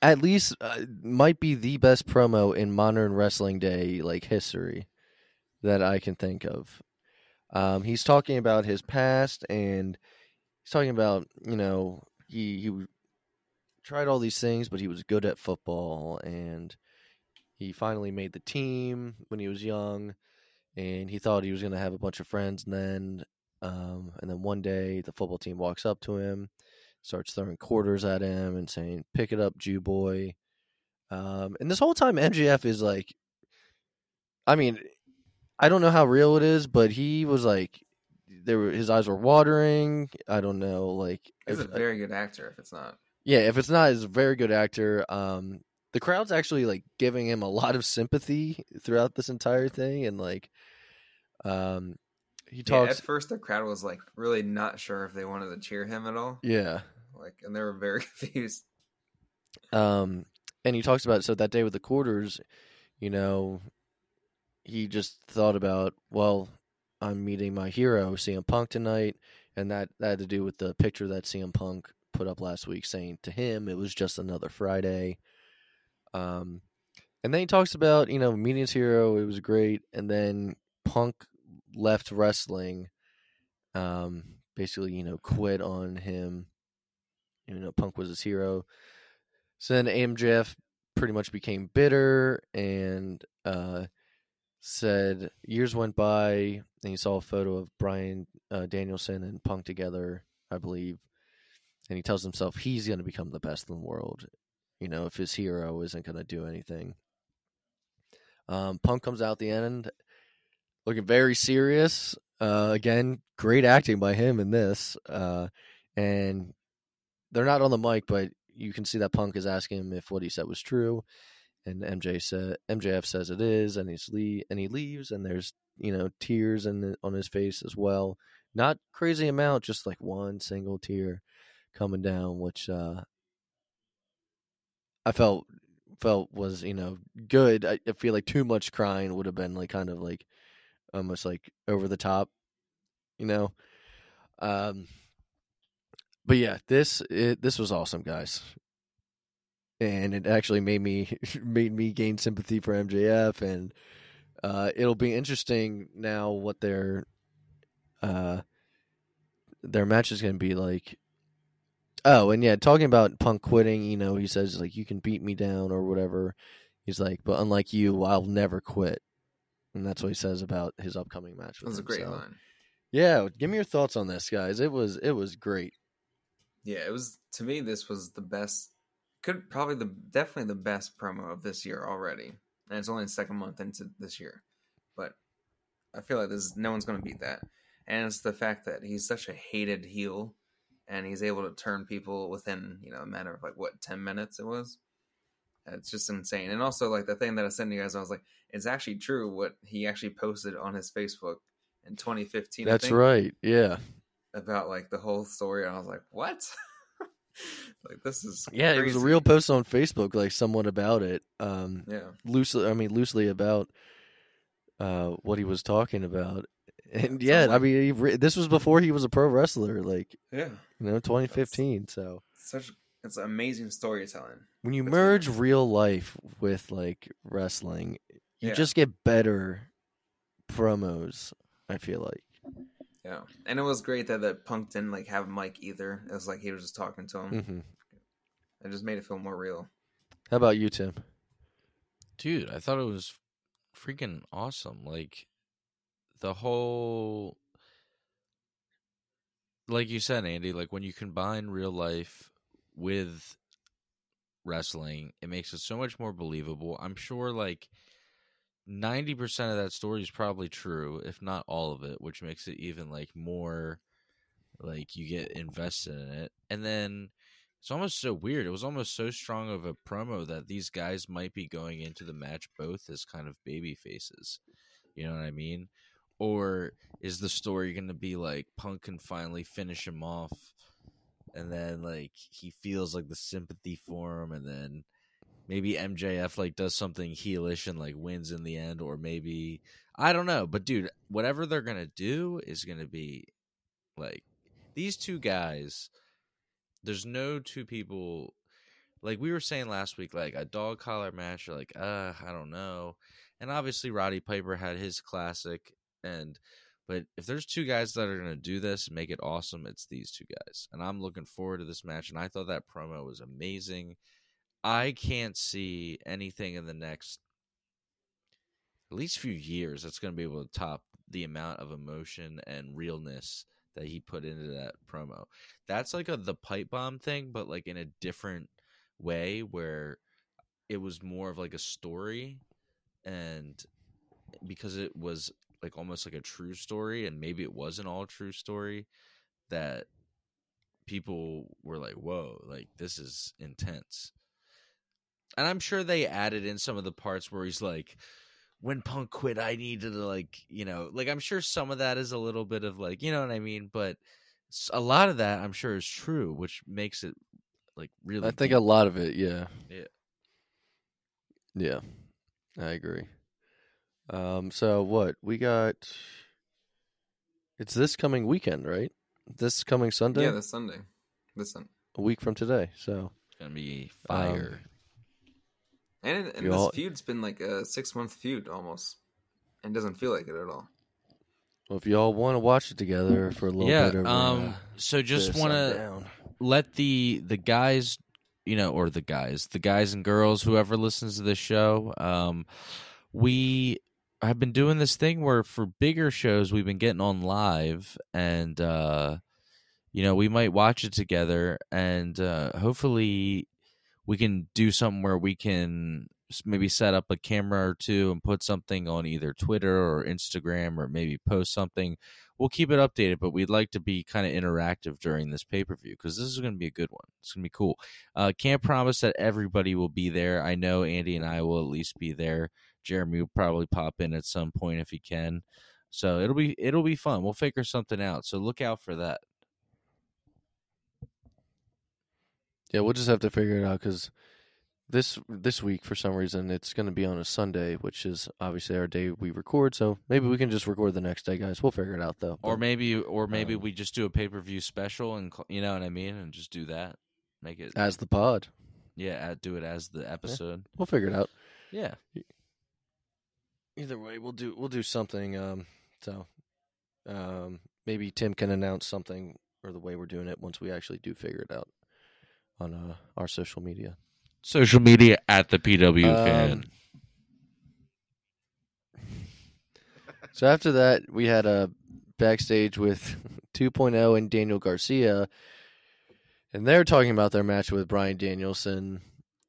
at least uh, might be the best promo in modern wrestling day like history that I can think of. Um, he's talking about his past and he's talking about you know he he tried all these things, but he was good at football and he finally made the team when he was young and he thought he was going to have a bunch of friends and then um, and then one day the football team walks up to him starts throwing quarters at him and saying pick it up jew boy um, and this whole time MJF is like i mean i don't know how real it is but he was like there were his eyes were watering i don't know like He's a very good actor. If it's not, yeah, if it's not, he's a very good actor. Um, the crowd's actually like giving him a lot of sympathy throughout this entire thing, and like, um, he yeah, at first the crowd was like really not sure if they wanted to cheer him at all. Yeah, Like, and they were very confused. um, and he talks about so that day with the quarters, you know, he just thought about well, I'm meeting my hero CM Punk tonight, and that that had to do with the picture that CM Punk put up last week, saying to him it was just another Friday. Um, and then he talks about you know meeting his hero, it was great, and then Punk left wrestling, um, basically you know quit on him. You know, Punk was his hero. So then MJF pretty much became bitter and uh, said years went by and he saw a photo of Bryan uh, Danielson and Punk together, I believe, and he tells himself he's going to become the best in the world. You know, if his hero isn't going to do anything. Um, Punk comes out the end looking very serious. Uh, again, great acting by him in this. Uh, and they're not on the mic, but you can see that Punk is asking him if what he said was true, and MJ said MJF says it is, and he's le- and he leaves, and there's you know tears in on his face as well. Not crazy amount, just like one single tear coming down, which uh, I felt felt was you know good. I, I feel like too much crying would have been like kind of like almost like over the top, you know. Um, but yeah, this it, this was awesome, guys, and it actually made me made me gain sympathy for MJF, and uh, it'll be interesting now what their uh, their match is going to be like Oh, and yeah, talking about Punk quitting, you know, he says like you can beat me down or whatever. He's like, but unlike you, I'll never quit. And that's what he says about his upcoming match. That With was a great so- line. Yeah, give me your thoughts on this, guys. It was it was great. Yeah, it was to me. This was the best. Could probably the definitely the best promo of this year already, and it's only the second month into this year. But I feel like there's no one's going to beat that, and it's the fact that he's such a hated heel, and he's able to turn people within you know a matter of like what ten minutes it was. It's just insane, and also like the thing that I sent you guys, I was like, it's actually true what he actually posted on his Facebook in 2015. I That's think right. Yeah. about like the whole story and I was like, "What?" like this is Yeah, it was a real post on Facebook, like somewhat about it. Um yeah loosely I mean loosely about uh what he was talking about. And Yeah, I mean he re- this was before he was a pro wrestler, like, yeah you know, 2015. So such it's amazing storytelling when you That's merge real life with like wrestling, you Yeah. just get better promos, I feel like. yeah and it was great that that Punk didn't like have a mic either it was like he was just talking to him hmm it just made it feel more real How about you, Tim? Dude, I thought it was freaking awesome. Like the whole like you said, Andy, like when you combine real life with wrestling, it makes it so much more believable. I'm sure like 90% of that story is probably true, if not all of it, which makes it even like more like you get invested in it. And then it's almost so weird. It was almost so strong of a promo that these guys might be going into the match both as kind of baby faces. You know what I mean? Or is the story going to be like Punk can finally finish him off and then like he feels like the sympathy for him and then maybe MJF like does something heelish and like wins in the end or maybe I don't know, but dude, whatever they're to do is to be like these two guys there's no two people like we were saying last week like a dog collar match you're like uh i don't know and obviously roddy piper had his classic and but if there's two guys that are going to do this and make it awesome it's these two guys and i'm looking forward to this match and i thought that promo was amazing. I can't see anything in the next at least few years that's going to be able to top the amount of emotion and realness that he put into that promo. That's like a the pipe bomb thing, but like in a different way where it was more of like a story and because it was like almost like a true story and maybe it wasn't all true story that people were like whoa like this is intense and i'm sure they added in some of the parts where he's like when punk quit i needed to like you know like i'm sure some of that is a little bit of like you know what i mean but a lot of that i'm sure is true which makes it like really I think a lot of it, yeah. Yeah. Yeah. I agree. Um so what? We got It's this coming weekend, right? This coming Sunday? yeah this Sunday this Sun- a week from today. So it's gonna be Um, fire and, and this all- feud's been like a six month feud almost and doesn't feel like it at all well, if y'all want to watch it together for a little yeah bit over um uh, so just want to let the the guys you know or the guys the guys and girls whoever listens to this show um we have been doing this thing where for bigger shows we've been getting on live and uh you know we might watch it together and uh hopefully we can do something where we can maybe set up a camera or two and put something on either Twitter or Instagram or maybe post something we'll keep it updated, but we'd like to be kind of interactive during this pay per view because this is going to be a good one. It's going to be cool. Uh, can't promise that everybody will be there. I know Andy and I will at least be there. Jeremy will probably pop in at some point if he can. So it'll be it'll be fun. We'll figure something out. So look out for that. Yeah, we'll just have to figure it out because this this week for some reason it's going to be on a Sunday, which is obviously our day we record. So maybe we can just record the next day, guys. We'll figure it out though. Or But, maybe or maybe um, we just do a pay per view special and you know what I mean, and just do that. Make it as the pod, yeah, do it as the episode. we'll figure it out. Yeah. Either way, we'll do we'll do something. Um, so um, maybe Tim can announce something or the way we're doing it once we actually do figure it out. on uh, our social media. Social media at the PW Um, fan. So after that, we had a backstage with 2.0 and Daniel Garcia, and they're talking about their match with Bryan Danielson,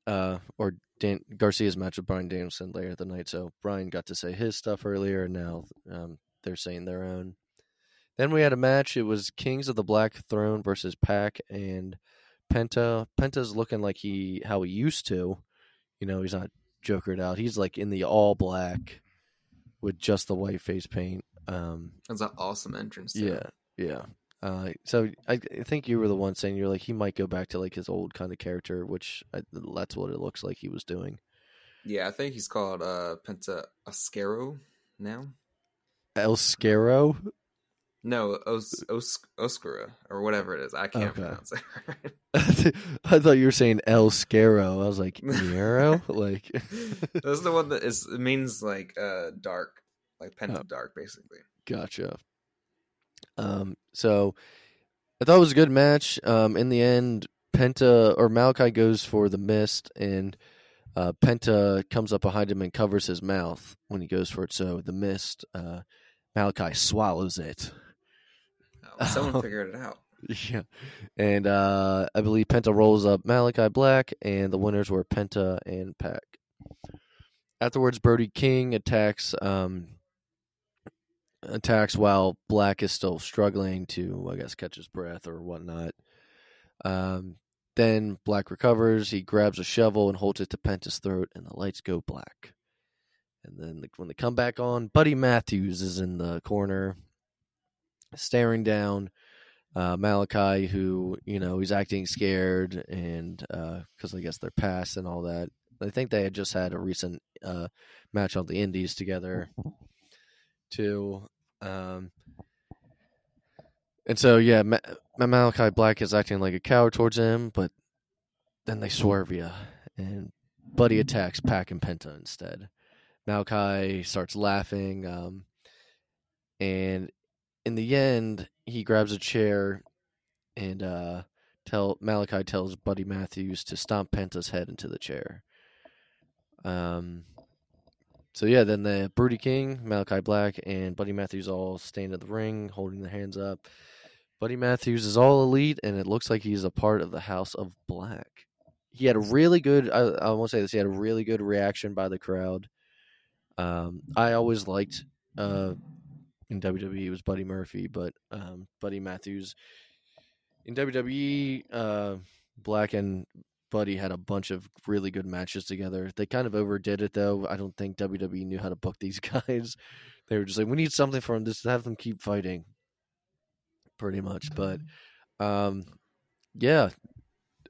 uh, or Dan- Garcia's match with Bryan Danielson later the night. So Bryan got to say his stuff earlier, and now um, they're saying their own. Then we had a match. It was Kings of the Black Throne versus Pac and Penta. Penta's looking like he how he used to. You know, he's not jokered out. He's like in the all black with just the white face paint. Um, That's an awesome entrance. too. yeah, yeah. Uh, so I, I think you were the one saying you're like he might go back to like his old kind of character, which I, that's what it looks like he was doing. yeah. I think he's called uh Penta Oscaro now. El Scaro. No, Os, Os, Oscara or whatever it is. I can't Okay. pronounce it. Right. I thought you were saying El Scaro. I was like Niero, like That's the one that is it means like uh dark, like Penta Oh. dark, basically. Gotcha. Um, so I thought it was a good match. Um, in the end, Penta or Malachi goes for the mist, and uh, Penta comes up behind him and covers his mouth when he goes for it. So the mist, uh, Malachi swallows it. Oh, someone figured it out. Yeah, and uh, I believe Penta rolls up Malachi Black, and the winners were Penta and Pac. Afterwards, Brody King attacks um, attacks while Black is still struggling to, I guess, catch his breath or whatnot. Um, then Black recovers. He grabs a shovel and holds it to Penta's throat, and the lights go black. And then the, when they come back on, Buddy Matthews is in the corner, staring down uh, Malachi, who you know he's acting scared, and because I guess their past and all that. I think they had just had a recent uh, match on the Indies together, too. Um, and so yeah, Ma- Ma- Malachi Black is acting like a coward towards him, but then they swerve you, and Buddy attacks Pac and Penta instead. Malachi starts laughing, um, and in the end, he grabs a chair and uh, tell Malachi tells Buddy Matthews to stomp Penta's head into the chair. Um. So yeah, then the Brody King, Malachi Black, and Buddy Matthews all stand in the ring, holding their hands up. Buddy Matthews is all elite, and it looks like he's a part of the House of Black. He had a really good. I, I won't say this. He had a really good reaction by the crowd. Um, I always liked uh, in WWE it was Buddy Murphy, but um, Buddy Matthews in WWE, uh, Black and Buddy had a bunch of really good matches together. They kind of overdid it though. I don't think WWE knew how to book these guys. They were just like, we need something for them, just have them keep fighting, pretty much. But um, yeah,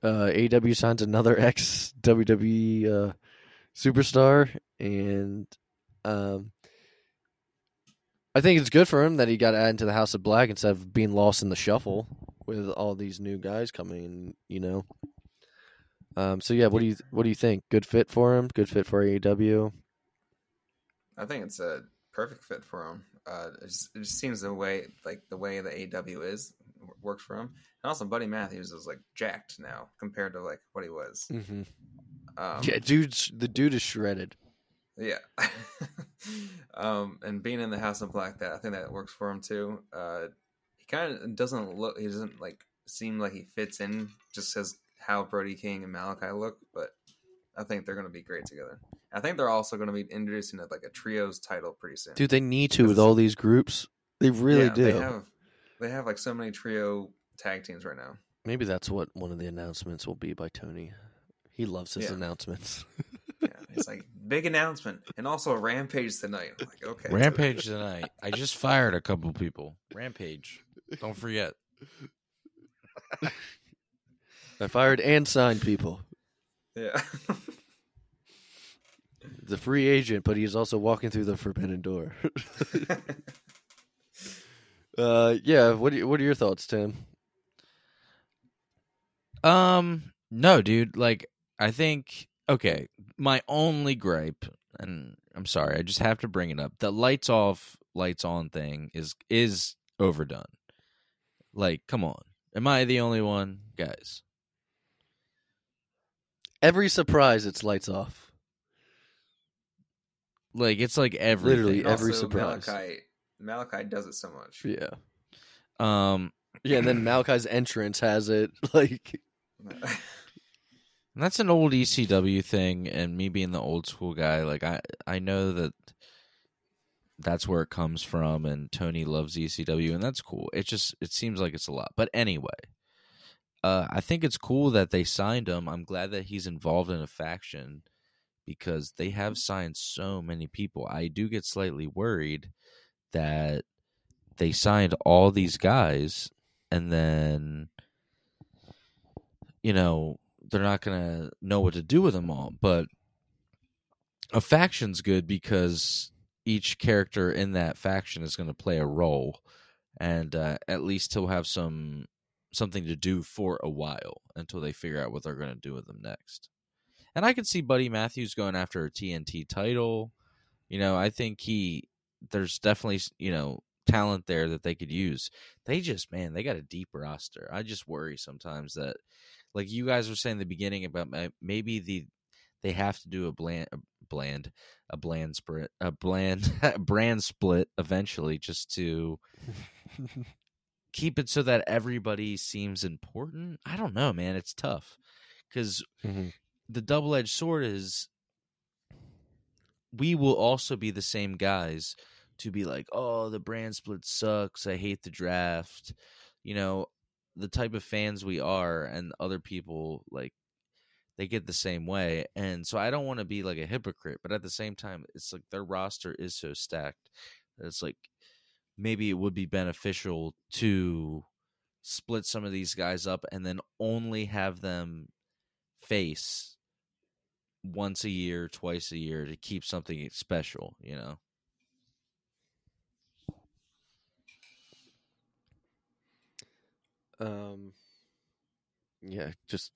uh, AEW signs another ex WWE uh, superstar, and um, I think it's good for him that he got added to the House of Black instead of being lost in the shuffle with all these new guys coming. You know. Um, so yeah, what do you what do you think? Good fit for him? Good fit for AEW? I think it's a perfect fit for him. Uh, it, just, it just seems the way, like the way the AEW is, works for him. And also, Buddy Matthews is like jacked now compared to like what he was. Mm-hmm. Um, yeah, dude, the dude is shredded. Yeah. um, and being in the House of Black, that I think that works for him too. Uh, he kind of doesn't look. He doesn't like seem like he fits in just as how Brody King and Malachi look, but I think they're going to be great together. I think they're also going to be introducing like a trios title pretty soon. Dude, they need to with all these groups. They really Yeah, do. They have they have like so many trio tag teams right now. Maybe that's what one of the announcements will be by Tony. He loves his Yeah. announcements. Yeah, it's like big announcement and also a rampage tonight. I'm like okay, Rampage tonight. I just fired a couple people. Rampage. Don't forget. I fired and signed people. Yeah. The free agent, but he's also walking through the forbidden door. uh, yeah. What are, what are your thoughts, Tim? Um, no, dude. Like, I think okay. My only gripe, and I'm sorry, I just have to bring it up. The lights off, lights on thing is is overdone. Like, come on. Am I the only one, guys? Every surprise, it's lights off. Like it's like everything. Literally every also, surprise. Malachi, Malachi does it so much. Yeah, Um, yeah. And then Malachi's entrance has it. Like, and that's an old ECW thing, and me being the old school guy, like I I know that that's where it comes from, and Tony loves ECW, and that's cool. It just it seems like it's a lot, but anyway. Uh, I think it's cool that they signed him. I'm glad that he's involved in a faction because they have signed so many people. I do get slightly worried that they signed all these guys and then you know they're not gonna know what to do with them all but a faction's good because each character in that faction is going to play a role and uh, at least he'll have some something to do for a while until they figure out what they're going to do with them next. And i could see buddy matthews going after a tnt title. You know i think he there's definitely you know talent there that they could use. They just man they got a deep roster. I just worry sometimes that like you guys were saying in the beginning about ma- maybe the they have to do a bland a bland a bland split a bland brand split eventually just to keep it so that everybody seems important? I don't know man it's tough. Because Mhm. the double-edged sword is we will also be the same guys to be like oh the brand split sucks i hate the draft. You know the type of fans we are and other people like they get the same way and so i don't want to be like a hypocrite but at the same time it's like their roster is so stacked that it's like maybe it would be beneficial to split some of these guys up and then only have them face once a year twice a year to keep something special you know um, yeah. Just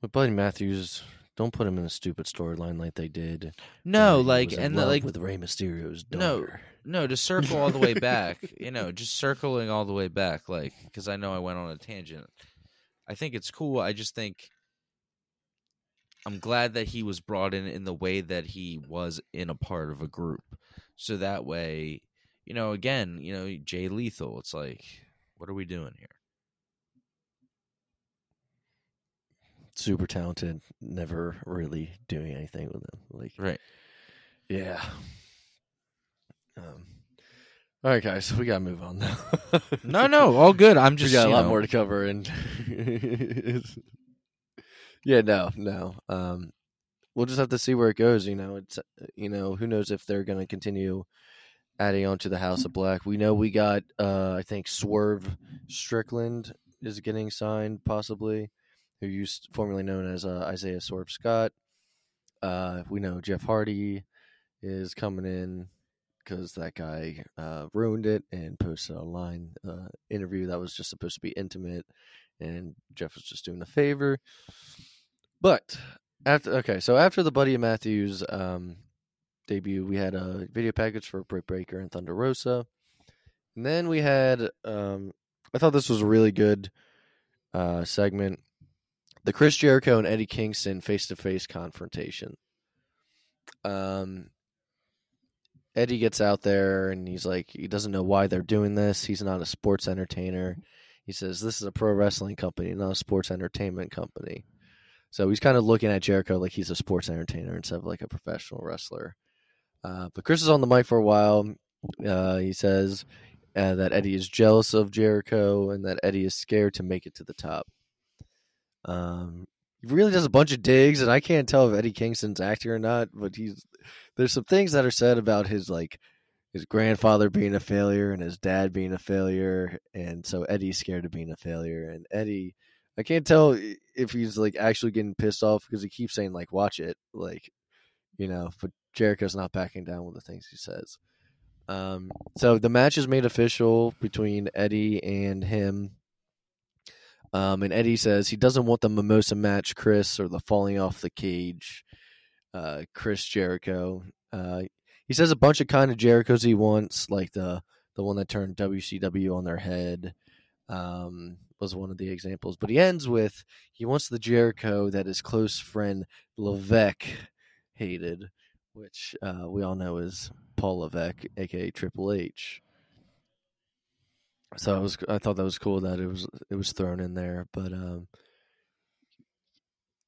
with Buddy Matthews, don't put him in a stupid storyline like they did. no like and the, like with Rey Mysterio's daughter. No. No, to circle all the way back, you know, just circling all the way back, like, because I know I went on a tangent. I think it's cool. I just think I'm glad that he was brought in in the way that he was in a part of a group. So that way, you know, again, you know, Jay Lethal, it's like, what are we doing here? Super talented, never really doing anything with them. Like, Right. yeah. Um, all right, guys, we gotta move on now. No, no, all good. I'm just we got a lot know, more to cover, and yeah, no, no. Um, we'll just have to see where it goes. You know, it's you know, who knows if they're gonna continue adding on to the House of Black. We know we got, uh, I think Swerve Strickland is getting signed, possibly, who used formerly known as uh, Isaiah Swerve Scott. Uh, we know Jeff Hardy is coming in because that guy uh, ruined it and posted online uh, interview that was just supposed to be intimate, and Jeff was just doing a favor. But after okay, so after the Buddy Matthews um, debut, we had a video package for Britt Baker and Thunder Rosa, and then we had um, I thought this was a really good uh, segment. The Chris Jericho and Eddie Kingston face to face confrontation. Um, Eddie gets out there and he's like, he doesn't know why they're doing this. He's not a sports entertainer. He says, This is a pro wrestling company, not a sports entertainment company. So he's kind of looking at Jericho like he's a sports entertainer instead of like a professional wrestler. Uh, but Chris is on the mic for a while. Uh, he says uh, that Eddie is jealous of Jericho and that Eddie is scared to make it to the top. Um, he really does a bunch of digs, and I can't tell if Eddie Kingston's acting or not. But he's there's some things that are said about his like his grandfather being a failure and his dad being a failure, and so Eddie's scared of being a failure. And Eddie, I can't tell if he's like actually getting pissed off because he keeps saying like "watch it," like you know. But Jericho's not backing down with the things he says. Um, so the match is made official between Eddie and him. Um, and Eddie says he doesn't want the mimosa match, Chris, or the falling off the cage, uh, Chris Jericho. Uh, he says a bunch of kind of Jerichos he wants, like the the one that turned WCW on their head, um, was one of the examples. But he ends with he wants the Jericho that his close friend Levesque hated, which uh, we all know is Paul Levesque, aka Triple H. So I was I thought that was cool that it was it was thrown in there, but um,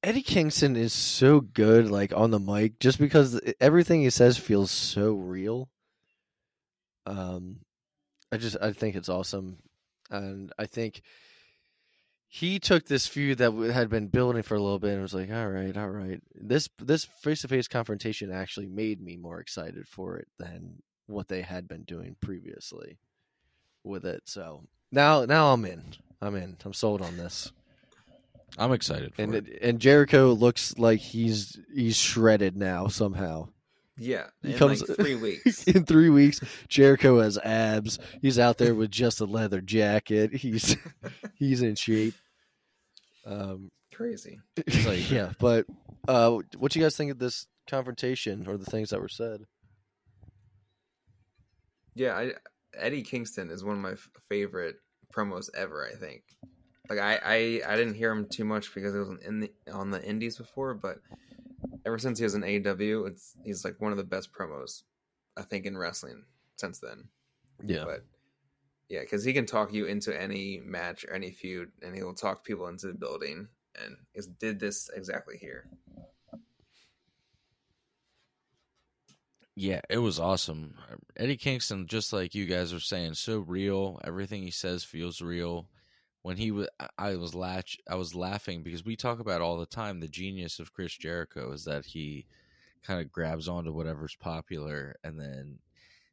Eddie Kingston is so good, like on the mic, just because everything he says feels so real. Um, I just I think it's awesome, and I think he took this feud that had been building for a little bit and was like, all right, all right. This this face to face confrontation actually made me more excited for it than what they had been doing previously with it. So now now I'm in. I'm in. I'm sold on this. I'm excited for And it. it, and Jericho looks like he's he's shredded now somehow. Yeah, He in comes- like three weeks. In three weeks, Jericho has abs. He's out there with just a leather jacket. He's he's in shape. Um, Crazy. like- yeah, but uh, what you guys think of this confrontation or the things that were said? Yeah, I, Eddie Kingston is one of my f- favorite promos ever. I think. Like I, I, I didn't hear him too much because he wasn't in the on the Indies before, but ever since he was in AEW, it's he's like one of the best promos I think in wrestling since then. Yeah, But yeah, because he can talk you into any match or any feud, and he will talk people into the building, and he did this exactly here. Yeah, it was awesome. Eddie Kingston, just like you guys are saying, so real. Everything he says feels real. When he was, I was latch, I was laughing because we talk about all the time the genius of Chris Jericho is that he kind of grabs onto whatever's popular and then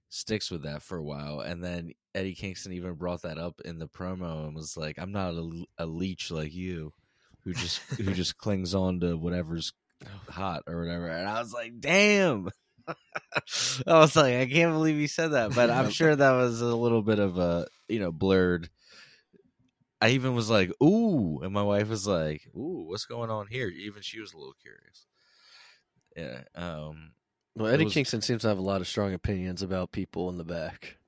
sticks with that for a while. And then Eddie Kingston even brought that up in the promo and was like, "I'm not a, a leech like you, who just who just clings on to whatever's hot or whatever." And I was like, "Damn." I was like, I can't believe he said that, but I'm sure that was a little bit of a, you know, blurred. I even was like, "Ooh," and my wife was like, "Ooh, what's going on here?" Even she was a little curious. Yeah. Um. well, Eddie was- Kingston seems to have a lot of strong opinions about people in the back.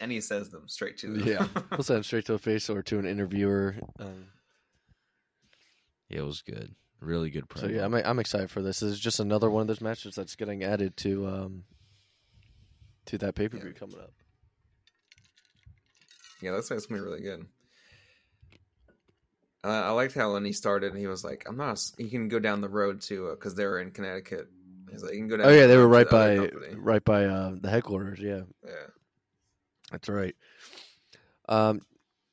And he says them straight to them. Yeah, he'll send him straight to a face or to an interviewer. Um, Yeah, it was good. Really good. Promo. So yeah, I'm I'm excited for this. This is just another one of those matches that's getting added to um to that pay per view Yeah. coming up. Yeah, that's gonna be really good. Uh, I liked how when he started, he was like, "I'm not." He can go down the road to because they were in Connecticut. He's like, "You can go down." Oh yeah, they were right to the other by company." right by uh, the headquarters. Yeah, Yeah, that's right. Um,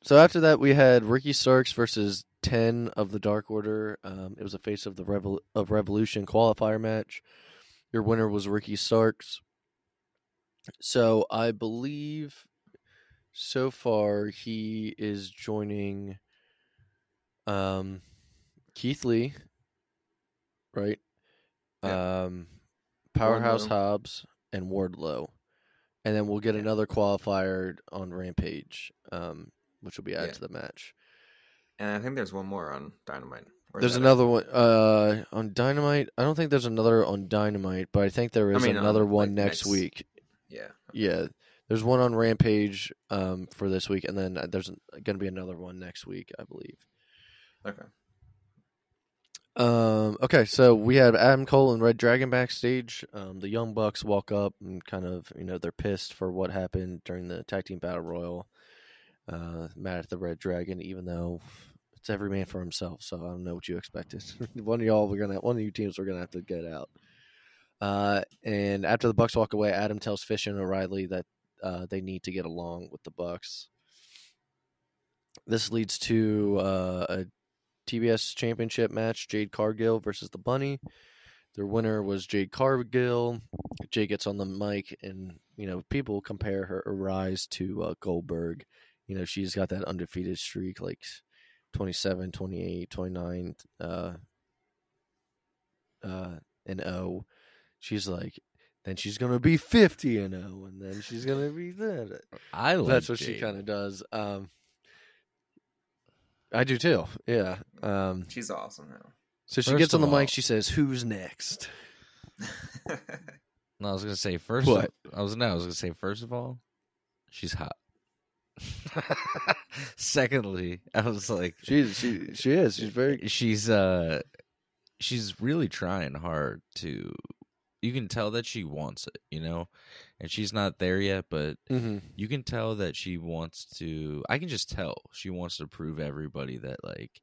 so after that we had Ricky Starks versus ten of the Dark Order. Um, it was a face of the Revol- of Revolution qualifier match. Your winner was Ricky Starks. So I believe so far he is joining um Keith Lee, right? Yeah. Um Powerhouse Wardlow. Hobbs and Wardlow. And then we'll get another qualifier on Rampage, um, which will be added Yeah. to the match. And I think there's one more on Dynamite. There's another one uh, on Dynamite. I don't think there's another on Dynamite, but I think there is I mean, another on, one like, next, next- week. Yeah, Yeah, there's one on Rampage um, for this week, and then uh, there's going to be another one next week, I believe. okay. Um, okay, so we had Adam Cole and Red Dragon backstage. Um, the Young Bucks walk up and kind of, you know, they're pissed for what happened during the tag team battle royal. Uh, mad at the Red Dragon, even though it's every man for himself. So I don't know what you expected. one of y'all, we're gonna, one of you teams, we're gonna have to get out. Uh, and after the Bucks walk away, Adam tells Fish and O'Reilly that uh, they need to get along with the Bucks. This leads to uh, a TBS Championship match: Jade Cargill versus the Bunny. Their winner was Jade Cargill. Jade gets on the mic, and you know people compare her rise to uh, Goldberg. You know she's got that undefeated streak, like 27, 28, 29, uh, uh, and O. She's like, then she's gonna be fifty and O, and then she's gonna be that. I like That's what she kind of does. Um, I do too. Yeah. Um, She's awesome now. so she First gets on the all- mic. She says, "Who's next?" now. No, I was gonna say first. What? Of, I was no, I was gonna say first of all, she's hot. Secondly, I was like, She's she she is. She's very. she's uh, she's really trying hard to. You can tell that she wants it, you know, and she's not there yet, but hmm you can tell that she wants to. I can just tell she wants to prove everybody that like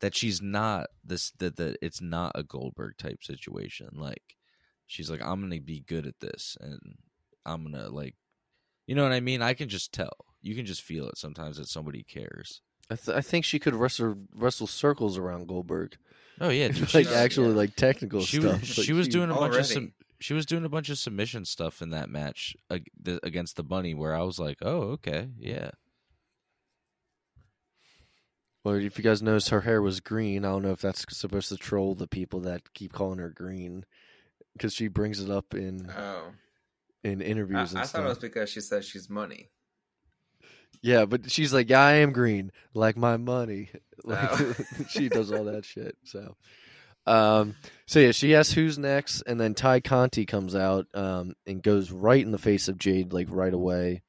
that she's not this that that it's not a Goldberg type situation. Like she's like, I'm gonna be good at this, and I'm gonna like, you know what I mean. I can just tell. You can just feel it sometimes that somebody cares. I, th- I think she could wrestle wrestle circles around Goldberg, Oh yeah, dude, like she's- she's- actually yeah. like technical she stuff. was but she was doing a bunch of some. She was doing a bunch of submission stuff in that match against the bunny, where I was like, "Oh, okay, yeah." Well, if you guys notice, her hair was green. I don't know if that's supposed to troll the people that keep calling her green, because she brings it up in Oh, in I, interviews and I stuff. thought it was because she said she's money. Yeah, but she's like, yeah, I am green, like my money. Like Oh. she does all that shit. So, um, so yeah, she asks who's next, and then Tay Conti comes out, um, and goes right in the face of Jade, like right away.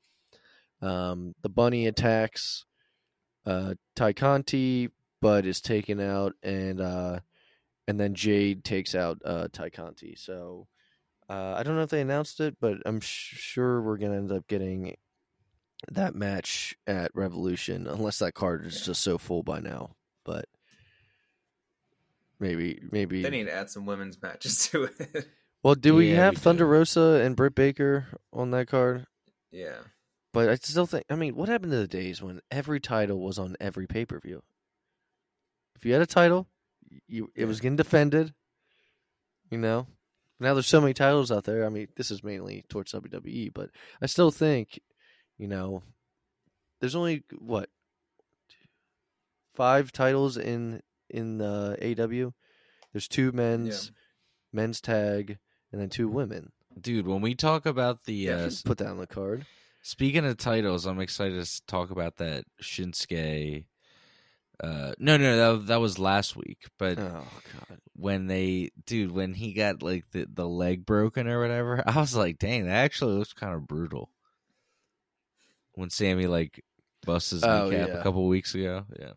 Um, the bunny attacks, uh, Tay Conti, but is taken out, and uh, and then Jade takes out uh Tay Conti. So, uh, I don't know if they announced it, but I'm sh- sure we're gonna end up getting that match at Revolution, unless that card is just so full by now. But maybe, maybe. They need to add some women's matches to it. well, do we Yeah, have we do. Thunder Rosa and Britt Baker on that card? yeah. But I still think. I mean, what happened to the days when every title was on every pay per view? If you had a title, you it was getting defended. You know. Now there's so many titles out there. I mean, this is mainly towards WWE, but I still think, you know, there's only what five titles in in the AEW. There's two men's men's tag and then two women. Dude, when we talk about the Yeah, uh, Just put that on the card. Speaking of titles, I'm excited to talk about that Shinsuke. Uh, no, no, that that was last week. But Oh god. when they, dude, when he got like the the leg broken or whatever, I was like, dang, that actually looks kind of brutal. When Sammy like busts his Oh, kneecap yeah. a couple weeks ago, yeah,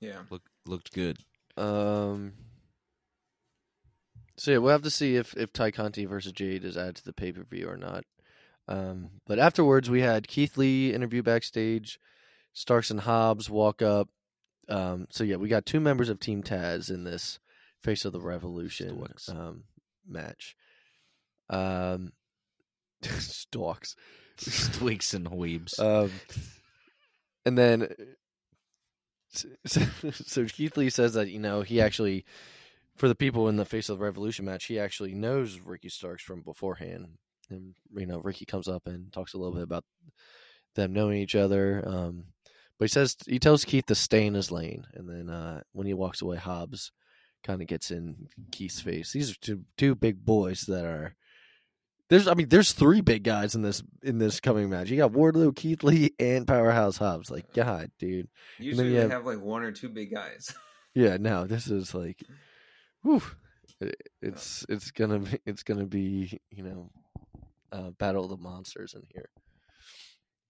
Yeah. look looked good. Um. So yeah, we'll have to see if if Tay Conti versus Jade is added to the pay per view or not. Um, but afterwards, we had Keith Lee interview backstage. Starks and Hobbs walk up. Um, so yeah, we got two members of Team Taz in this Face of the Revolution um, match. Um, stalks. Twinks and weebs. Um, and then, so, so Keith Lee says that you know he actually, for the people in the Face of the Revolution match, he actually knows Ricky Starks from beforehand, and you know Ricky comes up and talks a little bit about them knowing each other. Um, but he says he tells Keith to stay in his lane, and then uh, when he walks away, Hobbs kind of gets in Keith's face. These are two two big boys that are. There's, I mean, there's three big guys in this in this coming match. You got Wardlow, Keith Lee, and Powerhouse Hobbs. Like, God, dude. Usually you they have- have like one or two big guys. Yeah, no, this is like, whew. It- It's it's gonna be it's gonna be you know, uh, battle of the monsters in here.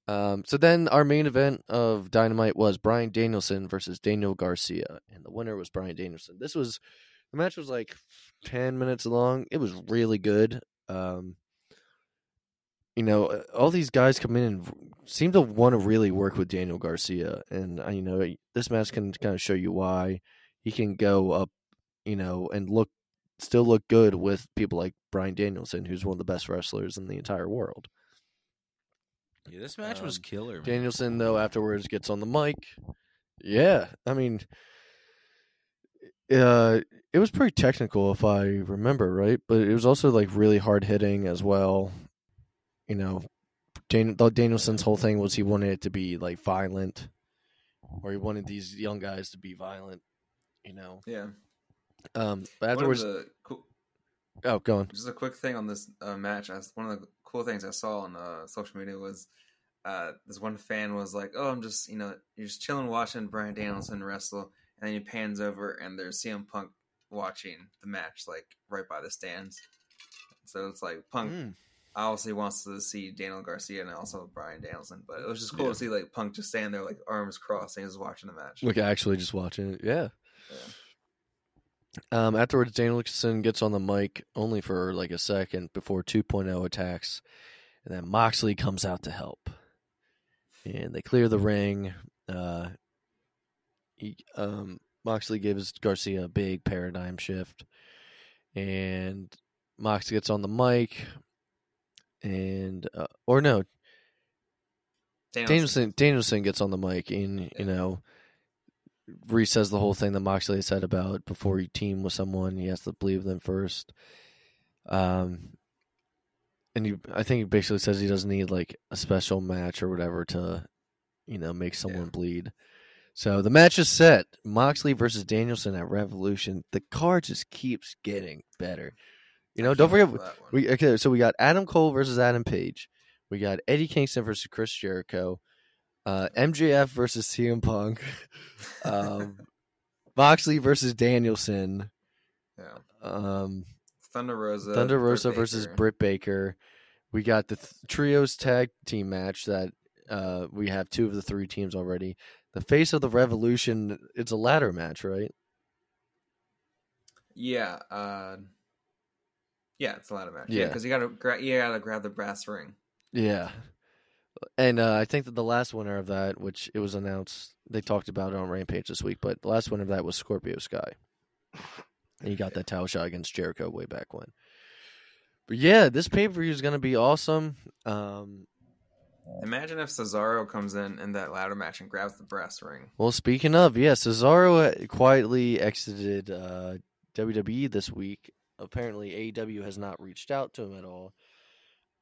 Um, so then our main event of Dynamite was Bryan Danielson versus Daniel Garcia, and the winner was Bryan Danielson. This was the match was like ten minutes long. It was really good. Um, you know, uh, all these guys come in and seem to want to really work with Daniel Garcia, and uh, you know, this match can kind of show you why he can go up, you know, and look still look good with people like Bryan Danielson, who's one of the best wrestlers in the entire world. yeah, this match was um, killer. Man. Danielson, though, afterwards gets on the mic. Yeah, I mean, uh, it was pretty technical if I remember right, but it was also like really hard hitting as well. You know, Dan- Danielson's whole thing was he wanted it to be like violent, or he wanted these young guys to be violent. You know, yeah. um, but afterwards, the cool, oh, go on. just a quick thing on this uh, match. I, one of the cool things I saw on uh, social media was uh, this one fan was like, "Oh, I'm just you know you're just chilling watching Bryan Danielson wrestle," and then he pans over and there's CM Punk watching the match like right by the stands. So it's like Punk Mm. Obviously wants to see Daniel Garcia and also Bryan Danielson. But it was just cool Yeah. to see like Punk just standing there, like arms crossed, and he was watching the match. Like actually just watching it. Yeah. Yeah. Um, afterwards, Danielson gets on the mic only for like a second before 2.0 attacks, and then Moxley comes out to help, and they clear the ring. Uh, he, um, Moxley gives Garcia a big paradigm shift, and Mox gets on the mic, and uh, or no, Danielson Danielson gets on the mic and you know resays the whole thing that Moxley said about before you team with someone, you have to believe them first. Um, and he, I think he basically says he doesn't need like a special match or whatever to, you know, make someone Yeah. bleed. So the match is set: Moxley versus Danielson at Revolution. The card just keeps getting better. You know, don't forget wait for that one. we okay. So we got Adam Cole versus Adam Page. We got Eddie Kingston versus Chris Jericho. Uh, MJF versus CM Punk. um, Moxley versus Danielson. yeah. Um, Thunder Rosa, Thunder Britt Rosa versus Baker. Britt Baker. We got the th- trios tag team match that uh, we have two of the three teams already. The face of the revolution. It's a ladder match, right? Yeah, uh, yeah, it's a ladder match. Yeah. Yeah, because you gotta gra- you gotta grab the brass ring. Yeah. And uh, I think that the last winner of that, which it was announced, they talked about it on Rampage this week, but the last winner of that was Scorpio Sky. And he got that title shot against Jericho way back when. But yeah, this pay per view is going to be awesome. Um, Imagine if Cesaro comes in in that ladder match and grabs the brass ring. well, speaking of, yeah, Cesaro quietly exited uh, WWE this week. Apparently, AEW has not reached out to him at all.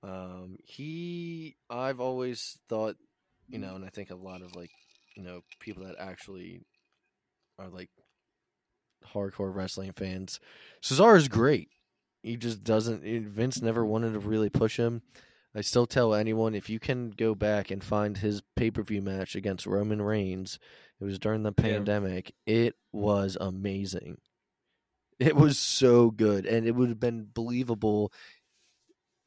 Um, he, I've always thought, you know, and I think a lot of like, you know, people that actually are like hardcore wrestling fans. Cesaro's great. He just doesn't. Vince never wanted to really push him. I still tell anyone if you can go back and find his pay per view match against Roman Reigns, it was during the Yeah. pandemic. It was amazing. It was so good, and it would have been believable,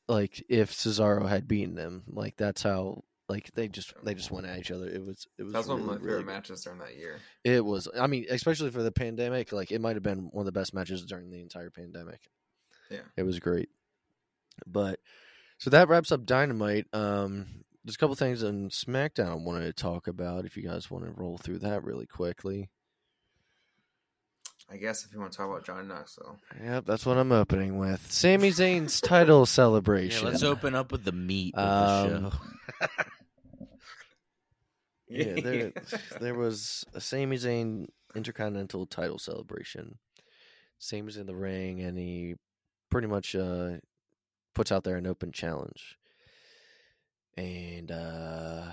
like if Cesaro had beaten them. Like that's how. Like they just they just went at each other. It was it was. That's one of really, my favorite really matches during that year. It was. I mean, especially for the pandemic, like it might have been one of the best matches during the entire pandemic. Yeah. it was great. But so that wraps up Dynamite. Um, there's a couple things on SmackDown I wanted to talk about. If you guys want to roll through that really quickly. I guess if you want to talk about Johnny Knoxville, Yep, that's what I'm opening with. Sami Zayn's title celebration. Yeah, celebration. let's open up with the meat of Um, the show. yeah, there, there was a Sami Zayn Intercontinental title celebration. Sami's in the ring, and he pretty much uh, puts out there an open challenge. And uh,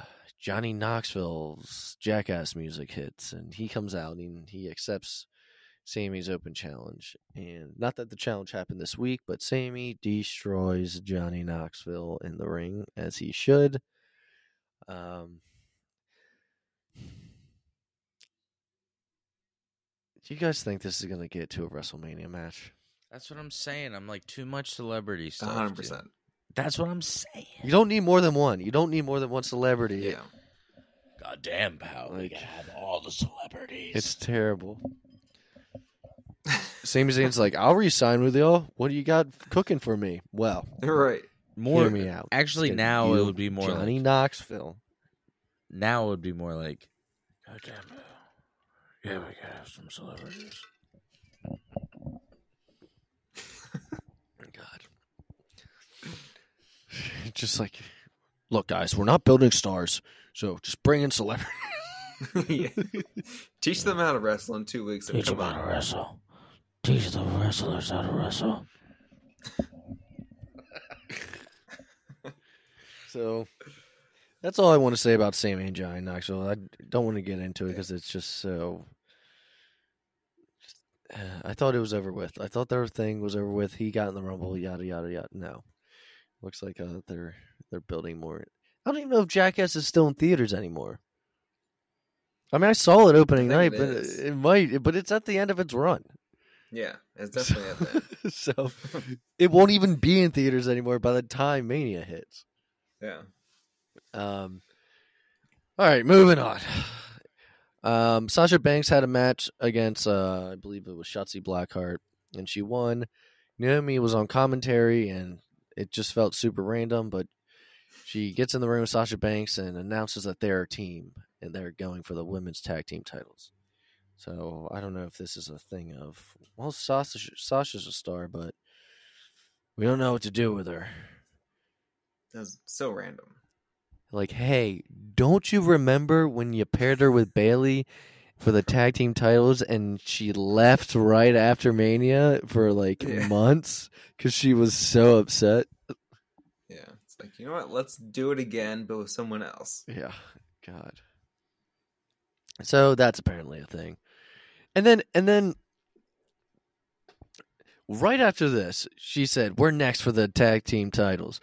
Johnny Knoxville's Jackass music hits, and he comes out and he accepts Sami's open challenge. And not that the challenge happened this week, but Sammy destroys Johnny Knoxville in the ring, as he should. Um, do you guys think this is going to get to a WrestleMania match? That's what I'm saying. I'm like too much celebrity stuff. hundred dude. percent. That's what I'm saying. You don't need more than one. You don't need more than one celebrity. Yeah, God damn, pal. we Like- gotta have all the celebrities. It's terrible. Sami Zayn's like, I'll re-sign with y'all. What do you got cooking for me? Well, you're right. more. hear me out. Actually, It's now it would be more Johnny like. Knoxville. Now it would be more like. God damn, it. Uh, yeah, we gotta have some celebrities. God. Just like, look, guys, we're not building stars, so just bring in celebrities. yeah. Teach them how to wrestle in two weeks. Teach them how on. to wrestle. Teach the wrestlers how to wrestle. So that's all I want to say about Sami and Johnny Knoxville. I don't want to get into it because it's just so. I thought it was over with. I thought their thing was over with. He got in the rumble. Yada yada yada. No, looks like uh, they're they're building more. I don't even know if Jackass is still in theaters anymore. I mean, I saw it opening I night, it but is. it might. But it's at the end of its run. Yeah, it's definitely at that. so it won't even be in theaters anymore by the time Mania hits. Yeah. Um, all right, moving on. Um, Sasha Banks had a match against, uh, I believe it was Shotzi Blackheart, and she won. Naomi was on commentary, and it just felt super random. But she gets in the room with Sasha Banks and announces that they're a team and they're going for the women's tag team titles. So I don't know if this is a thing of well, Sasha, Sasha's a star, but we don't know what to do with her. That's so random. Like, hey, don't you remember when you paired her with Bayley for the tag team titles and she left right after Mania for like Yeah. months because she was so upset? Yeah. It's like, you know what? Let's do it again, but with someone else. Yeah, God. So that's apparently a thing. And then and then right after this, she said, "We're next for the tag team titles."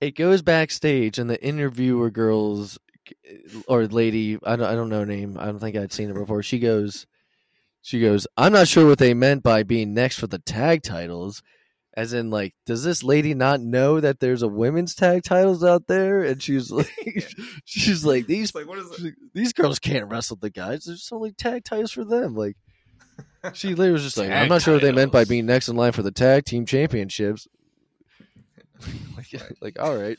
It goes backstage and the interviewer girls uh, or lady, I don't I don't know her name. I don't think I'd seen her before. She goes she goes, "I'm not sure what they meant by being next for the tag titles." As in, like, does this lady not know that there's a women's tag titles out there? And she's like, she's like, these like, what is like, these girls can't wrestle the guys. There's only tag titles for them. Like she literally was just like, I'm not sure what they meant by titles. being next in line for the tag team championships. like, like, all right.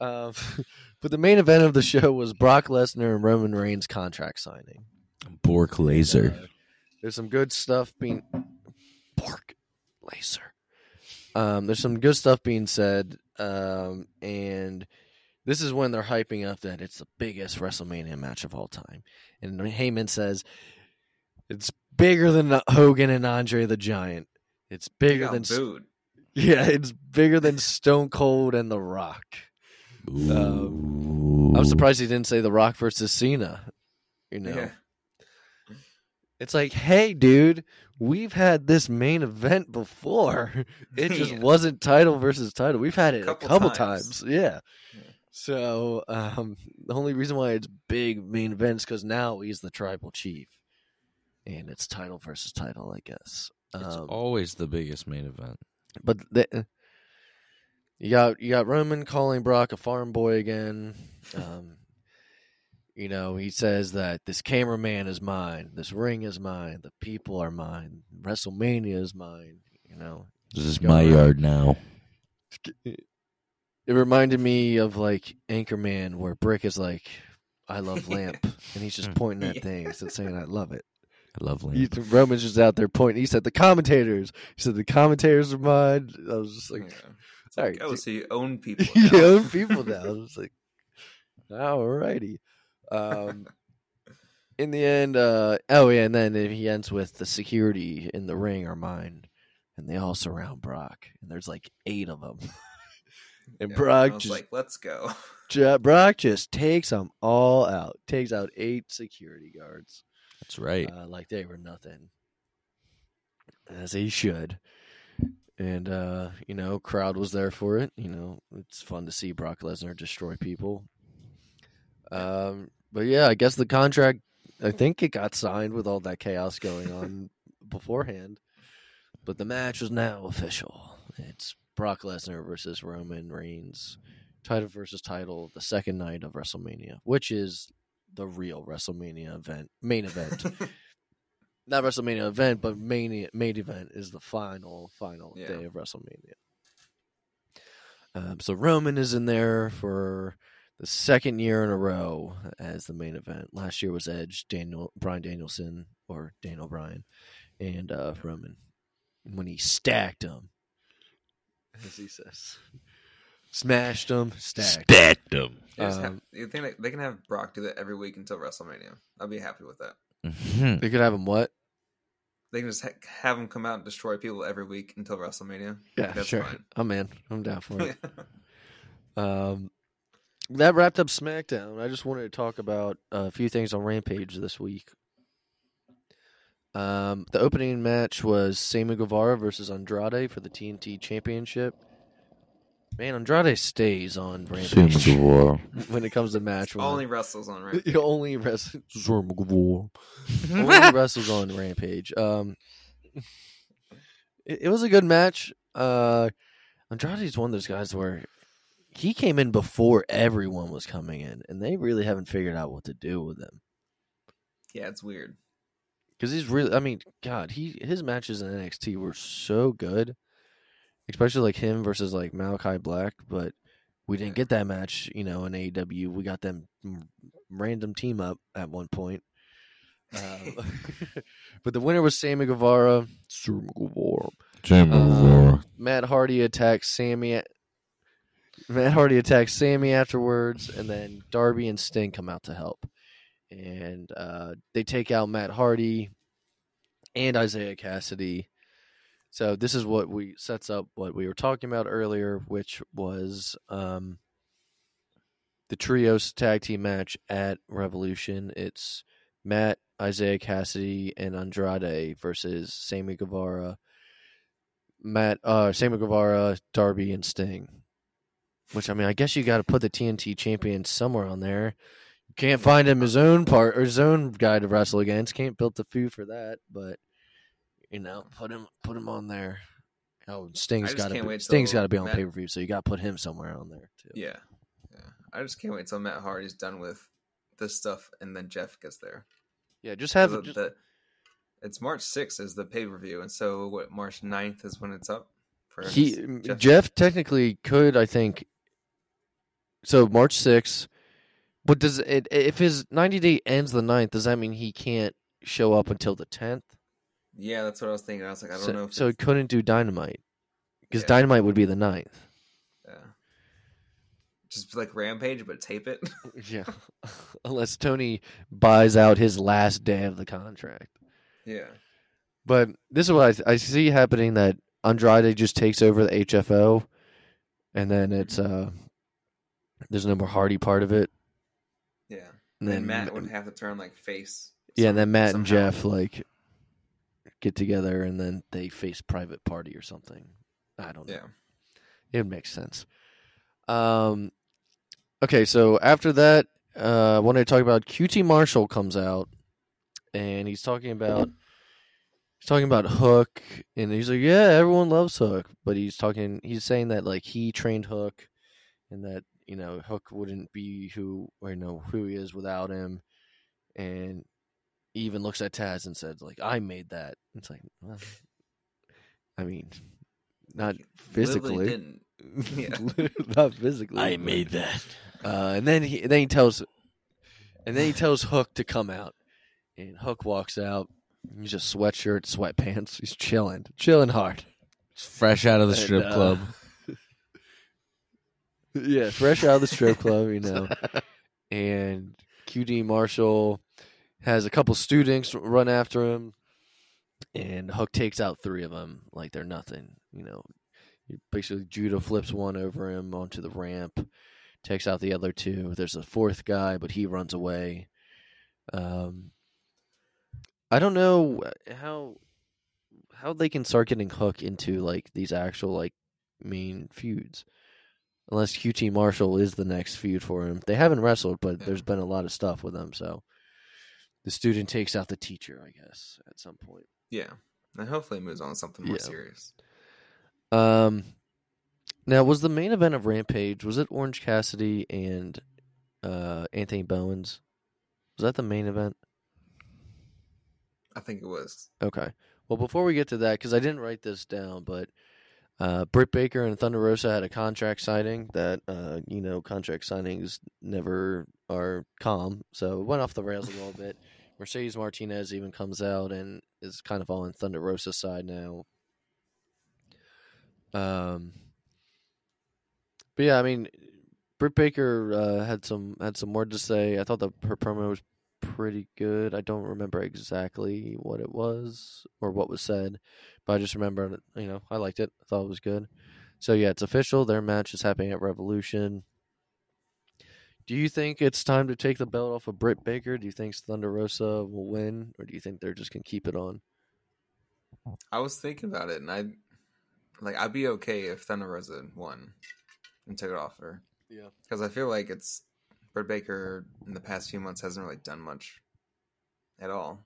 Um, but the main event of the show was Brock Lesnar and Roman Reigns contract signing. Bork laser. Uh, there's some good stuff being pork laser. Um, there's some good stuff being said, um, and this is when they're hyping up that it's the biggest WrestleMania match of all time. And Heyman says it's bigger than Hogan and Andre the Giant. It's bigger than booed. yeah, it's bigger than Stone Cold and The Rock. Ooh. I'm surprised he didn't say The Rock versus Cena. You know, Yeah. It's like, hey, dude, we've had this main event before. It just Yeah. wasn't title versus title. We've had it Couple a couple times. times. Yeah. Yeah. So um, the only reason why it's big main events because now he's the tribal chief, and it's title versus title, I guess. It's Um, always the biggest main event. but the, you got you got Roman calling Brock a farm boy again. Um, you know, he says that this cameraman is mine, this ring is mine, the people are mine, WrestleMania is mine. You know, This is my around. yard now. it reminded me of like Anchorman, where Brick is like, "I love lamp," and he's just pointing at Yeah. things and saying, "I love it." I love He, Lamp. Roman's just out there pointing. He said, "The commentators." He said, "The commentators are mine." I was just like, yeah. It's all like, right, oh, dude. so you own people. you now. own people now. I was like, alrighty. Um, in the end, uh, oh yeah, and then he ends with the security in the ring are mine, and they all surround Brock, and there's like eight of them. and Yeah, Brock I was just like, let's go. Brock just takes them all out, takes out eight security guards, That's right. uh, like they were nothing, as he should. And uh, you know, crowd was there for it. You know, it's fun to see Brock Lesnar destroy people. Um, but yeah, I guess the contract. I think it got signed with all that chaos going on beforehand. But the match is now official. It's Brock Lesnar versus Roman Reigns, title versus title, the second night of WrestleMania, which is the real WrestleMania event, main event. Not WrestleMania event, but main main event is the final final Yeah. day of WrestleMania. Um, so Roman is in there for the second year in a row as the main event. Last year was Edge, Daniel Bryan Danielson or Daniel Bryan, and uh, Roman when he stacked him, as he says, smashed them, stacked. Stacked them. You, Um, have, you think they, they can have Brock do that every week until WrestleMania? I'll be happy with that. Mhm. They could have him what? They can just ha- have him come out and destroy people every week until WrestleMania. Yeah, That's sure. fine. I'm in. I'm down for it. Um, that wrapped up SmackDown. I just wanted to talk about a few things on Rampage this week. Um, the opening match was Sammy Guevara versus Andrade for the TNT Championship. Man, Andrade stays on Rampage when it comes to match. Only wrestles on right. he only wrestles. only wrestles on Rampage. Um, it, it was a good match. Uh, Andrade's one of those guys where he came in before everyone was coming in, and they really haven't figured out what to do with him. Yeah, it's weird. Because he's really, I mean, God, he his matches in NXT were so good, especially like him versus like Malakai Black. But we didn't get that match, you know, in AEW. We got them random team up at one point. Uh, but the winner was Sammy Guevara. Sammy Guevara. Uh, Matt Hardy attacks Sammy. Matt Hardy attacks Sammy afterwards, and then Darby and Sting come out to help, and uh, they take out Matt Hardy and Isiah Kassidy. So this is what we sets up what we were talking about earlier, which was um, the trios tag team match at Revolution. It's Matt, Isiah Kassidy, and Andrade versus Sammy Guevara, Matt, uh, Sammy Guevara, Darby, and Sting. Which I mean, I guess you got to put the TNT champion somewhere on there. You can't find him his own part or his own guy to wrestle against. Can't build the feud for that, but you know, put him put him on there. Oh, Sting's got to can't be, wait Sting's got to be on Matt- pay per view, so you got to put him somewhere on there too. Yeah, yeah. I just can't wait till Matt Hardy's done with this stuff, and then Jeff gets there. yeah. Just have The- just, the- it's March 6th is the pay per view, and so what? March 9th is when it's up. For he Jeff. Jeff. technically could, I think. So March sixth. But does it if his ninety day ends the 9th, Does that mean he can't show up until the tenth? Yeah, that's what I was thinking. I was like, I don't so, know. If so it's- couldn't do dynamite because Yeah. dynamite would be the ninth. yeah. just like Rampage, but tape it. Yeah, unless Tony buys out his last day of the contract. yeah, But this is what I, I see happening: that Andrade just takes over the HFO, and then it's uh, there's no more Hardy part of it. yeah. And And then then Matt would have to turn like face. Yeah, and then some- Matt and. Jeff like get together and then they face private party or something. I don't know. Yeah, It makes sense. Um okay, so after that, uh I wanted to talk about QT Marshall comes out and he's talking about he's talking about Hook and he's like, Yeah, everyone loves Hook. But he's talking he's saying that like he trained Hook and that, you know, Hook wouldn't be who or you know, who he is without him and even looks at Taz and says, like, I made that. It's like, well, I mean, not physically. didn't. not physically. I but- made that. Uh, and then he then he tells, and then he tells Hook to come out, and Hook walks out. He's just sweatshirt, sweatpants. He's chilling, chilling hard. It's fresh out of the And, strip uh, club. yeah, fresh out of the strip club, you know. and QT Marshall has a couple students run after him, and Hook takes out three of them like they're nothing. You know, basically judo flips one over him onto the ramp, takes out the other two. There's a fourth guy, but he runs away. Um, I don't know how how they can start getting Hook into like these actual like main feuds unless QT Marshall is the next feud for him. They haven't wrestled, but there's been a lot of stuff with them. So the student takes out the teacher, I guess, at some point. Yeah, and hopefully it moves on to something more Yeah. serious. Um, now was the main event of Rampage? Was it Orange Cassidy and uh Anthony Bowens? Was that the main event? I think it was. Okay. Well, before we get to that, because I didn't write this down, but uh, Britt Baker and Thunder Rosa had a contract signing that, uh, you know, contract signings never are calm. So it went off the rails a little bit. Mercedes Martinez even comes out and is kind of on Thunder Rosa's side now. Um, but yeah, I mean, Britt Baker uh, had some had some more to say. I thought that her promo was pretty good. I don't remember exactly what it was or what was said, but I just remember, you know, I liked it. I thought it was good. So yeah, it's official. Their match is happening at Revolution. Do you think it's time to take the belt off of Britt Baker? Do you think Thunder Rosa will win, or do you think they're just gonna keep it on? I was thinking about it, and I like I'd be okay if Thunder Rosa won and took it off her. Yeah. because I feel like it's Britt Baker in the past few months hasn't really done much at all,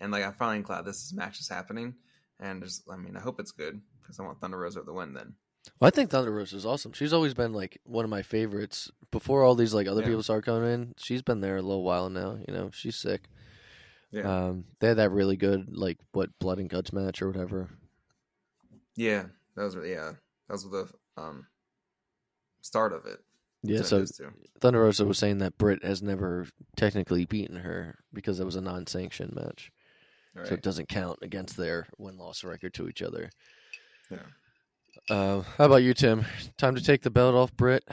and like I'm finally glad this match is happening, and just I mean I hope it's good because I want Thunder Rosa to win. Then Well, I think Thunder Rosa is awesome. She's always been like one of my favorites. Before all these like other Yeah. people start coming in, she's been there a little while now. You know, she's sick. yeah, Um, they had that really good like what blood and guts match or whatever. yeah, that was yeah that was the um start of it. Yeah, so. Thunder Rosa was saying that Britt has never technically beaten her because it was a non-sanctioned match, All so it doesn't count against their win-loss record to each other. Yeah. Uh, how about you, Tim? Time to take the belt off Britt.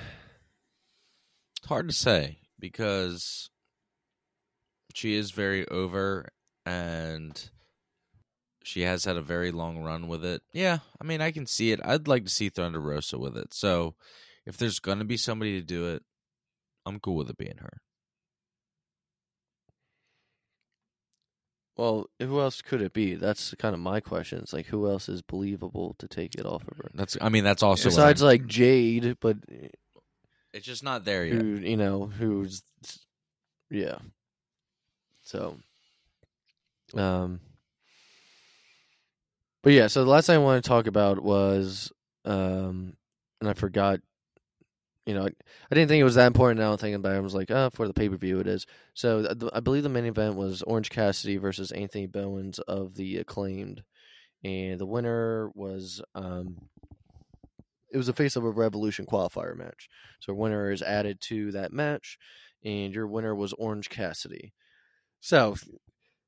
It's hard to say because she is very over and she has had a very long run with it. Yeah, I mean, I can see it. I'd like to see Thunder Rosa with it. So if there's going to be somebody to do it, I'm cool with it being her. Well, who else could it be? That's kind of my question. It's like who else is believable to take it off of her? That's. I mean, that's also Besides, like Jade, but it's just not there yet. who you know who's yeah. So, um, but yeah. So the last thing I want to talk about was, um, and I forgot. You know, I, didn't think it was that important. Now thinking about it. I was like, oh, for the pay per view, it is. So I believe the main event was Orange Cassidy versus Anthony Bowens of the Acclaimed, and the winner was um, it was a face of a Revolution qualifier match. So winner is added to that match, and your winner was Orange Cassidy. So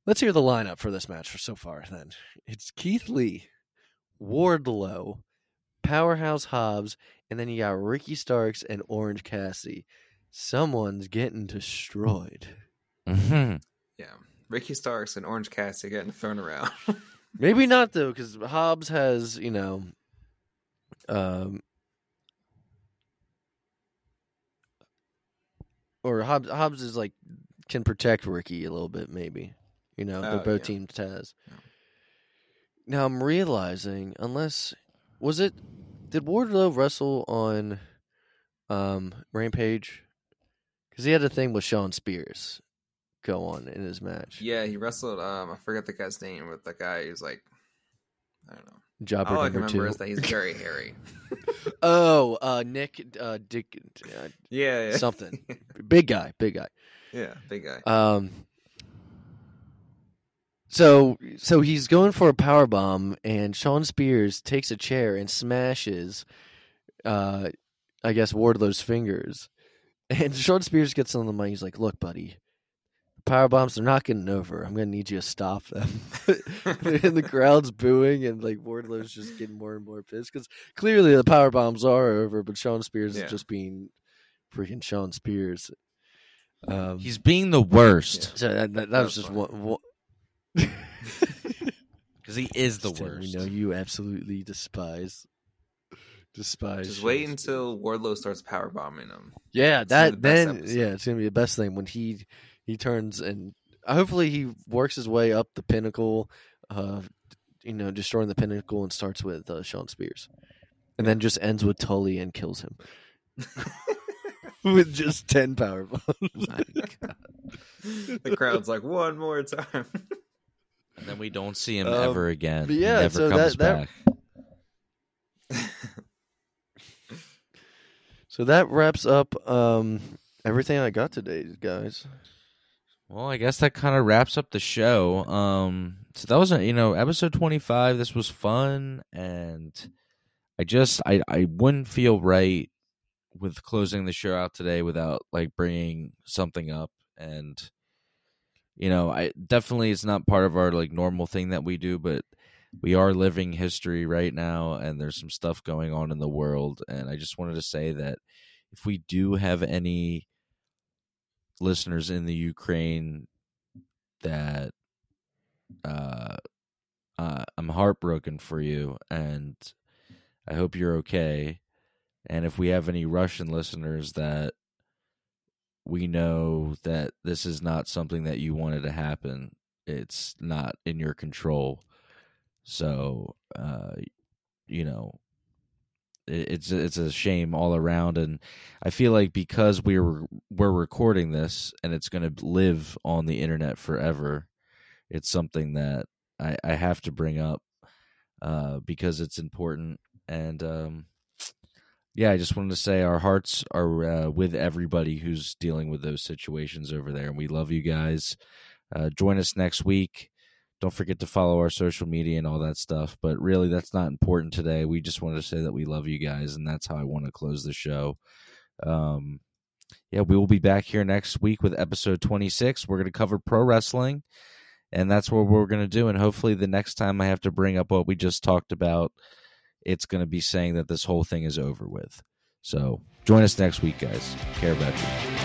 let's hear the lineup for this match for so far. Then it's Keith Lee, Wardlow, Powerhouse Hobbs, and then you got Ricky Starks and Orange Cassidy. Someone's getting destroyed. hmm Yeah, Ricky Starks and Orange Cassidy getting thrown around. Maybe not though, because Hobbs has you know, um, or Hobbs Hobbs is like can protect Ricky a little bit. Maybe you know they're Oh, both yeah. teams Taz. Yeah. Now I'm realizing, unless was it did Wardlow wrestle on um Rampage? Because he had a thing with Shawn Spears go on in his match. yeah, he wrestled. Um, I forget the guy's name, but the guy who's like, I don't know. Jobber All I remember two. is that he's very hairy. Oh, uh, Nick, uh, Dick, uh, yeah, yeah. something. big guy, big guy. yeah, big guy. Um, so so he's going for a power bomb, and Shawn Spears takes a chair and smashes, uh, I guess Wardlow's fingers, and Shawn Spears gets on the mic. He's like, "Look, buddy." Power bombs, they're not getting over. I'm gonna need you to stop them. and the crowd's booing, and like Wardlow's just getting more and more pissed because clearly the power bombs are over, but Shawn Spears Yeah. is just being freaking Shawn Spears. Um, He's being the worst so that, that, that was was just one because he is the Stan, worst. We know you absolutely despise, despise. Just wait until Wardlow starts power bombing him. Yeah, It's gonna be that the then episode. yeah, it's gonna be the best thing when he he turns and hopefully he works his way up the pinnacle, uh, you know, destroying the pinnacle and starts with uh, Shawn Spears, and then just ends with Tully and kills him with just ten power bombs. the crowd's like, one more time. and then we don't see him Um, ever again. but He yeah, never so comes that- that- back. so that wraps up um, everything I got today, guys. Well, I guess that kind of wraps up the show. Um, so that was a, you know episode twenty five. This was fun, and I just I I wouldn't feel right with closing the show out today without like bringing something up, and you know I definitely it's not part of our like normal thing that we do, but we are living history right now, and there's some stuff going on in the world, and I just wanted to say that if we do have any listeners in the Ukraine that uh, uh, I'm heartbroken for you, and I hope you're okay. And if we have any Russian listeners that we know that this is not something that you wanted to happen, it's not in your control. So, uh, you know, it, it's it's a shame all around, and I feel like because we were we're recording this and it's going to live on the internet forever, it's something that I, I have to bring up. uh, because it's important. And um, yeah, I just wanted to say our hearts are uh, with everybody who's dealing with those situations over there, and we love you guys. Uh, join us next week. Don't forget to follow our social media and all that stuff. But really, that's not important today. We just wanted to say that we love you guys, and that's how I want to close the show. Um, yeah, we will be back here next week with episode 26. We're going to cover pro wrestling, and that's what we're going to do. And hopefully, the next time I have to bring up what we just talked about, it's going to be saying that this whole thing is over with. So join us next week, guys. Care about you.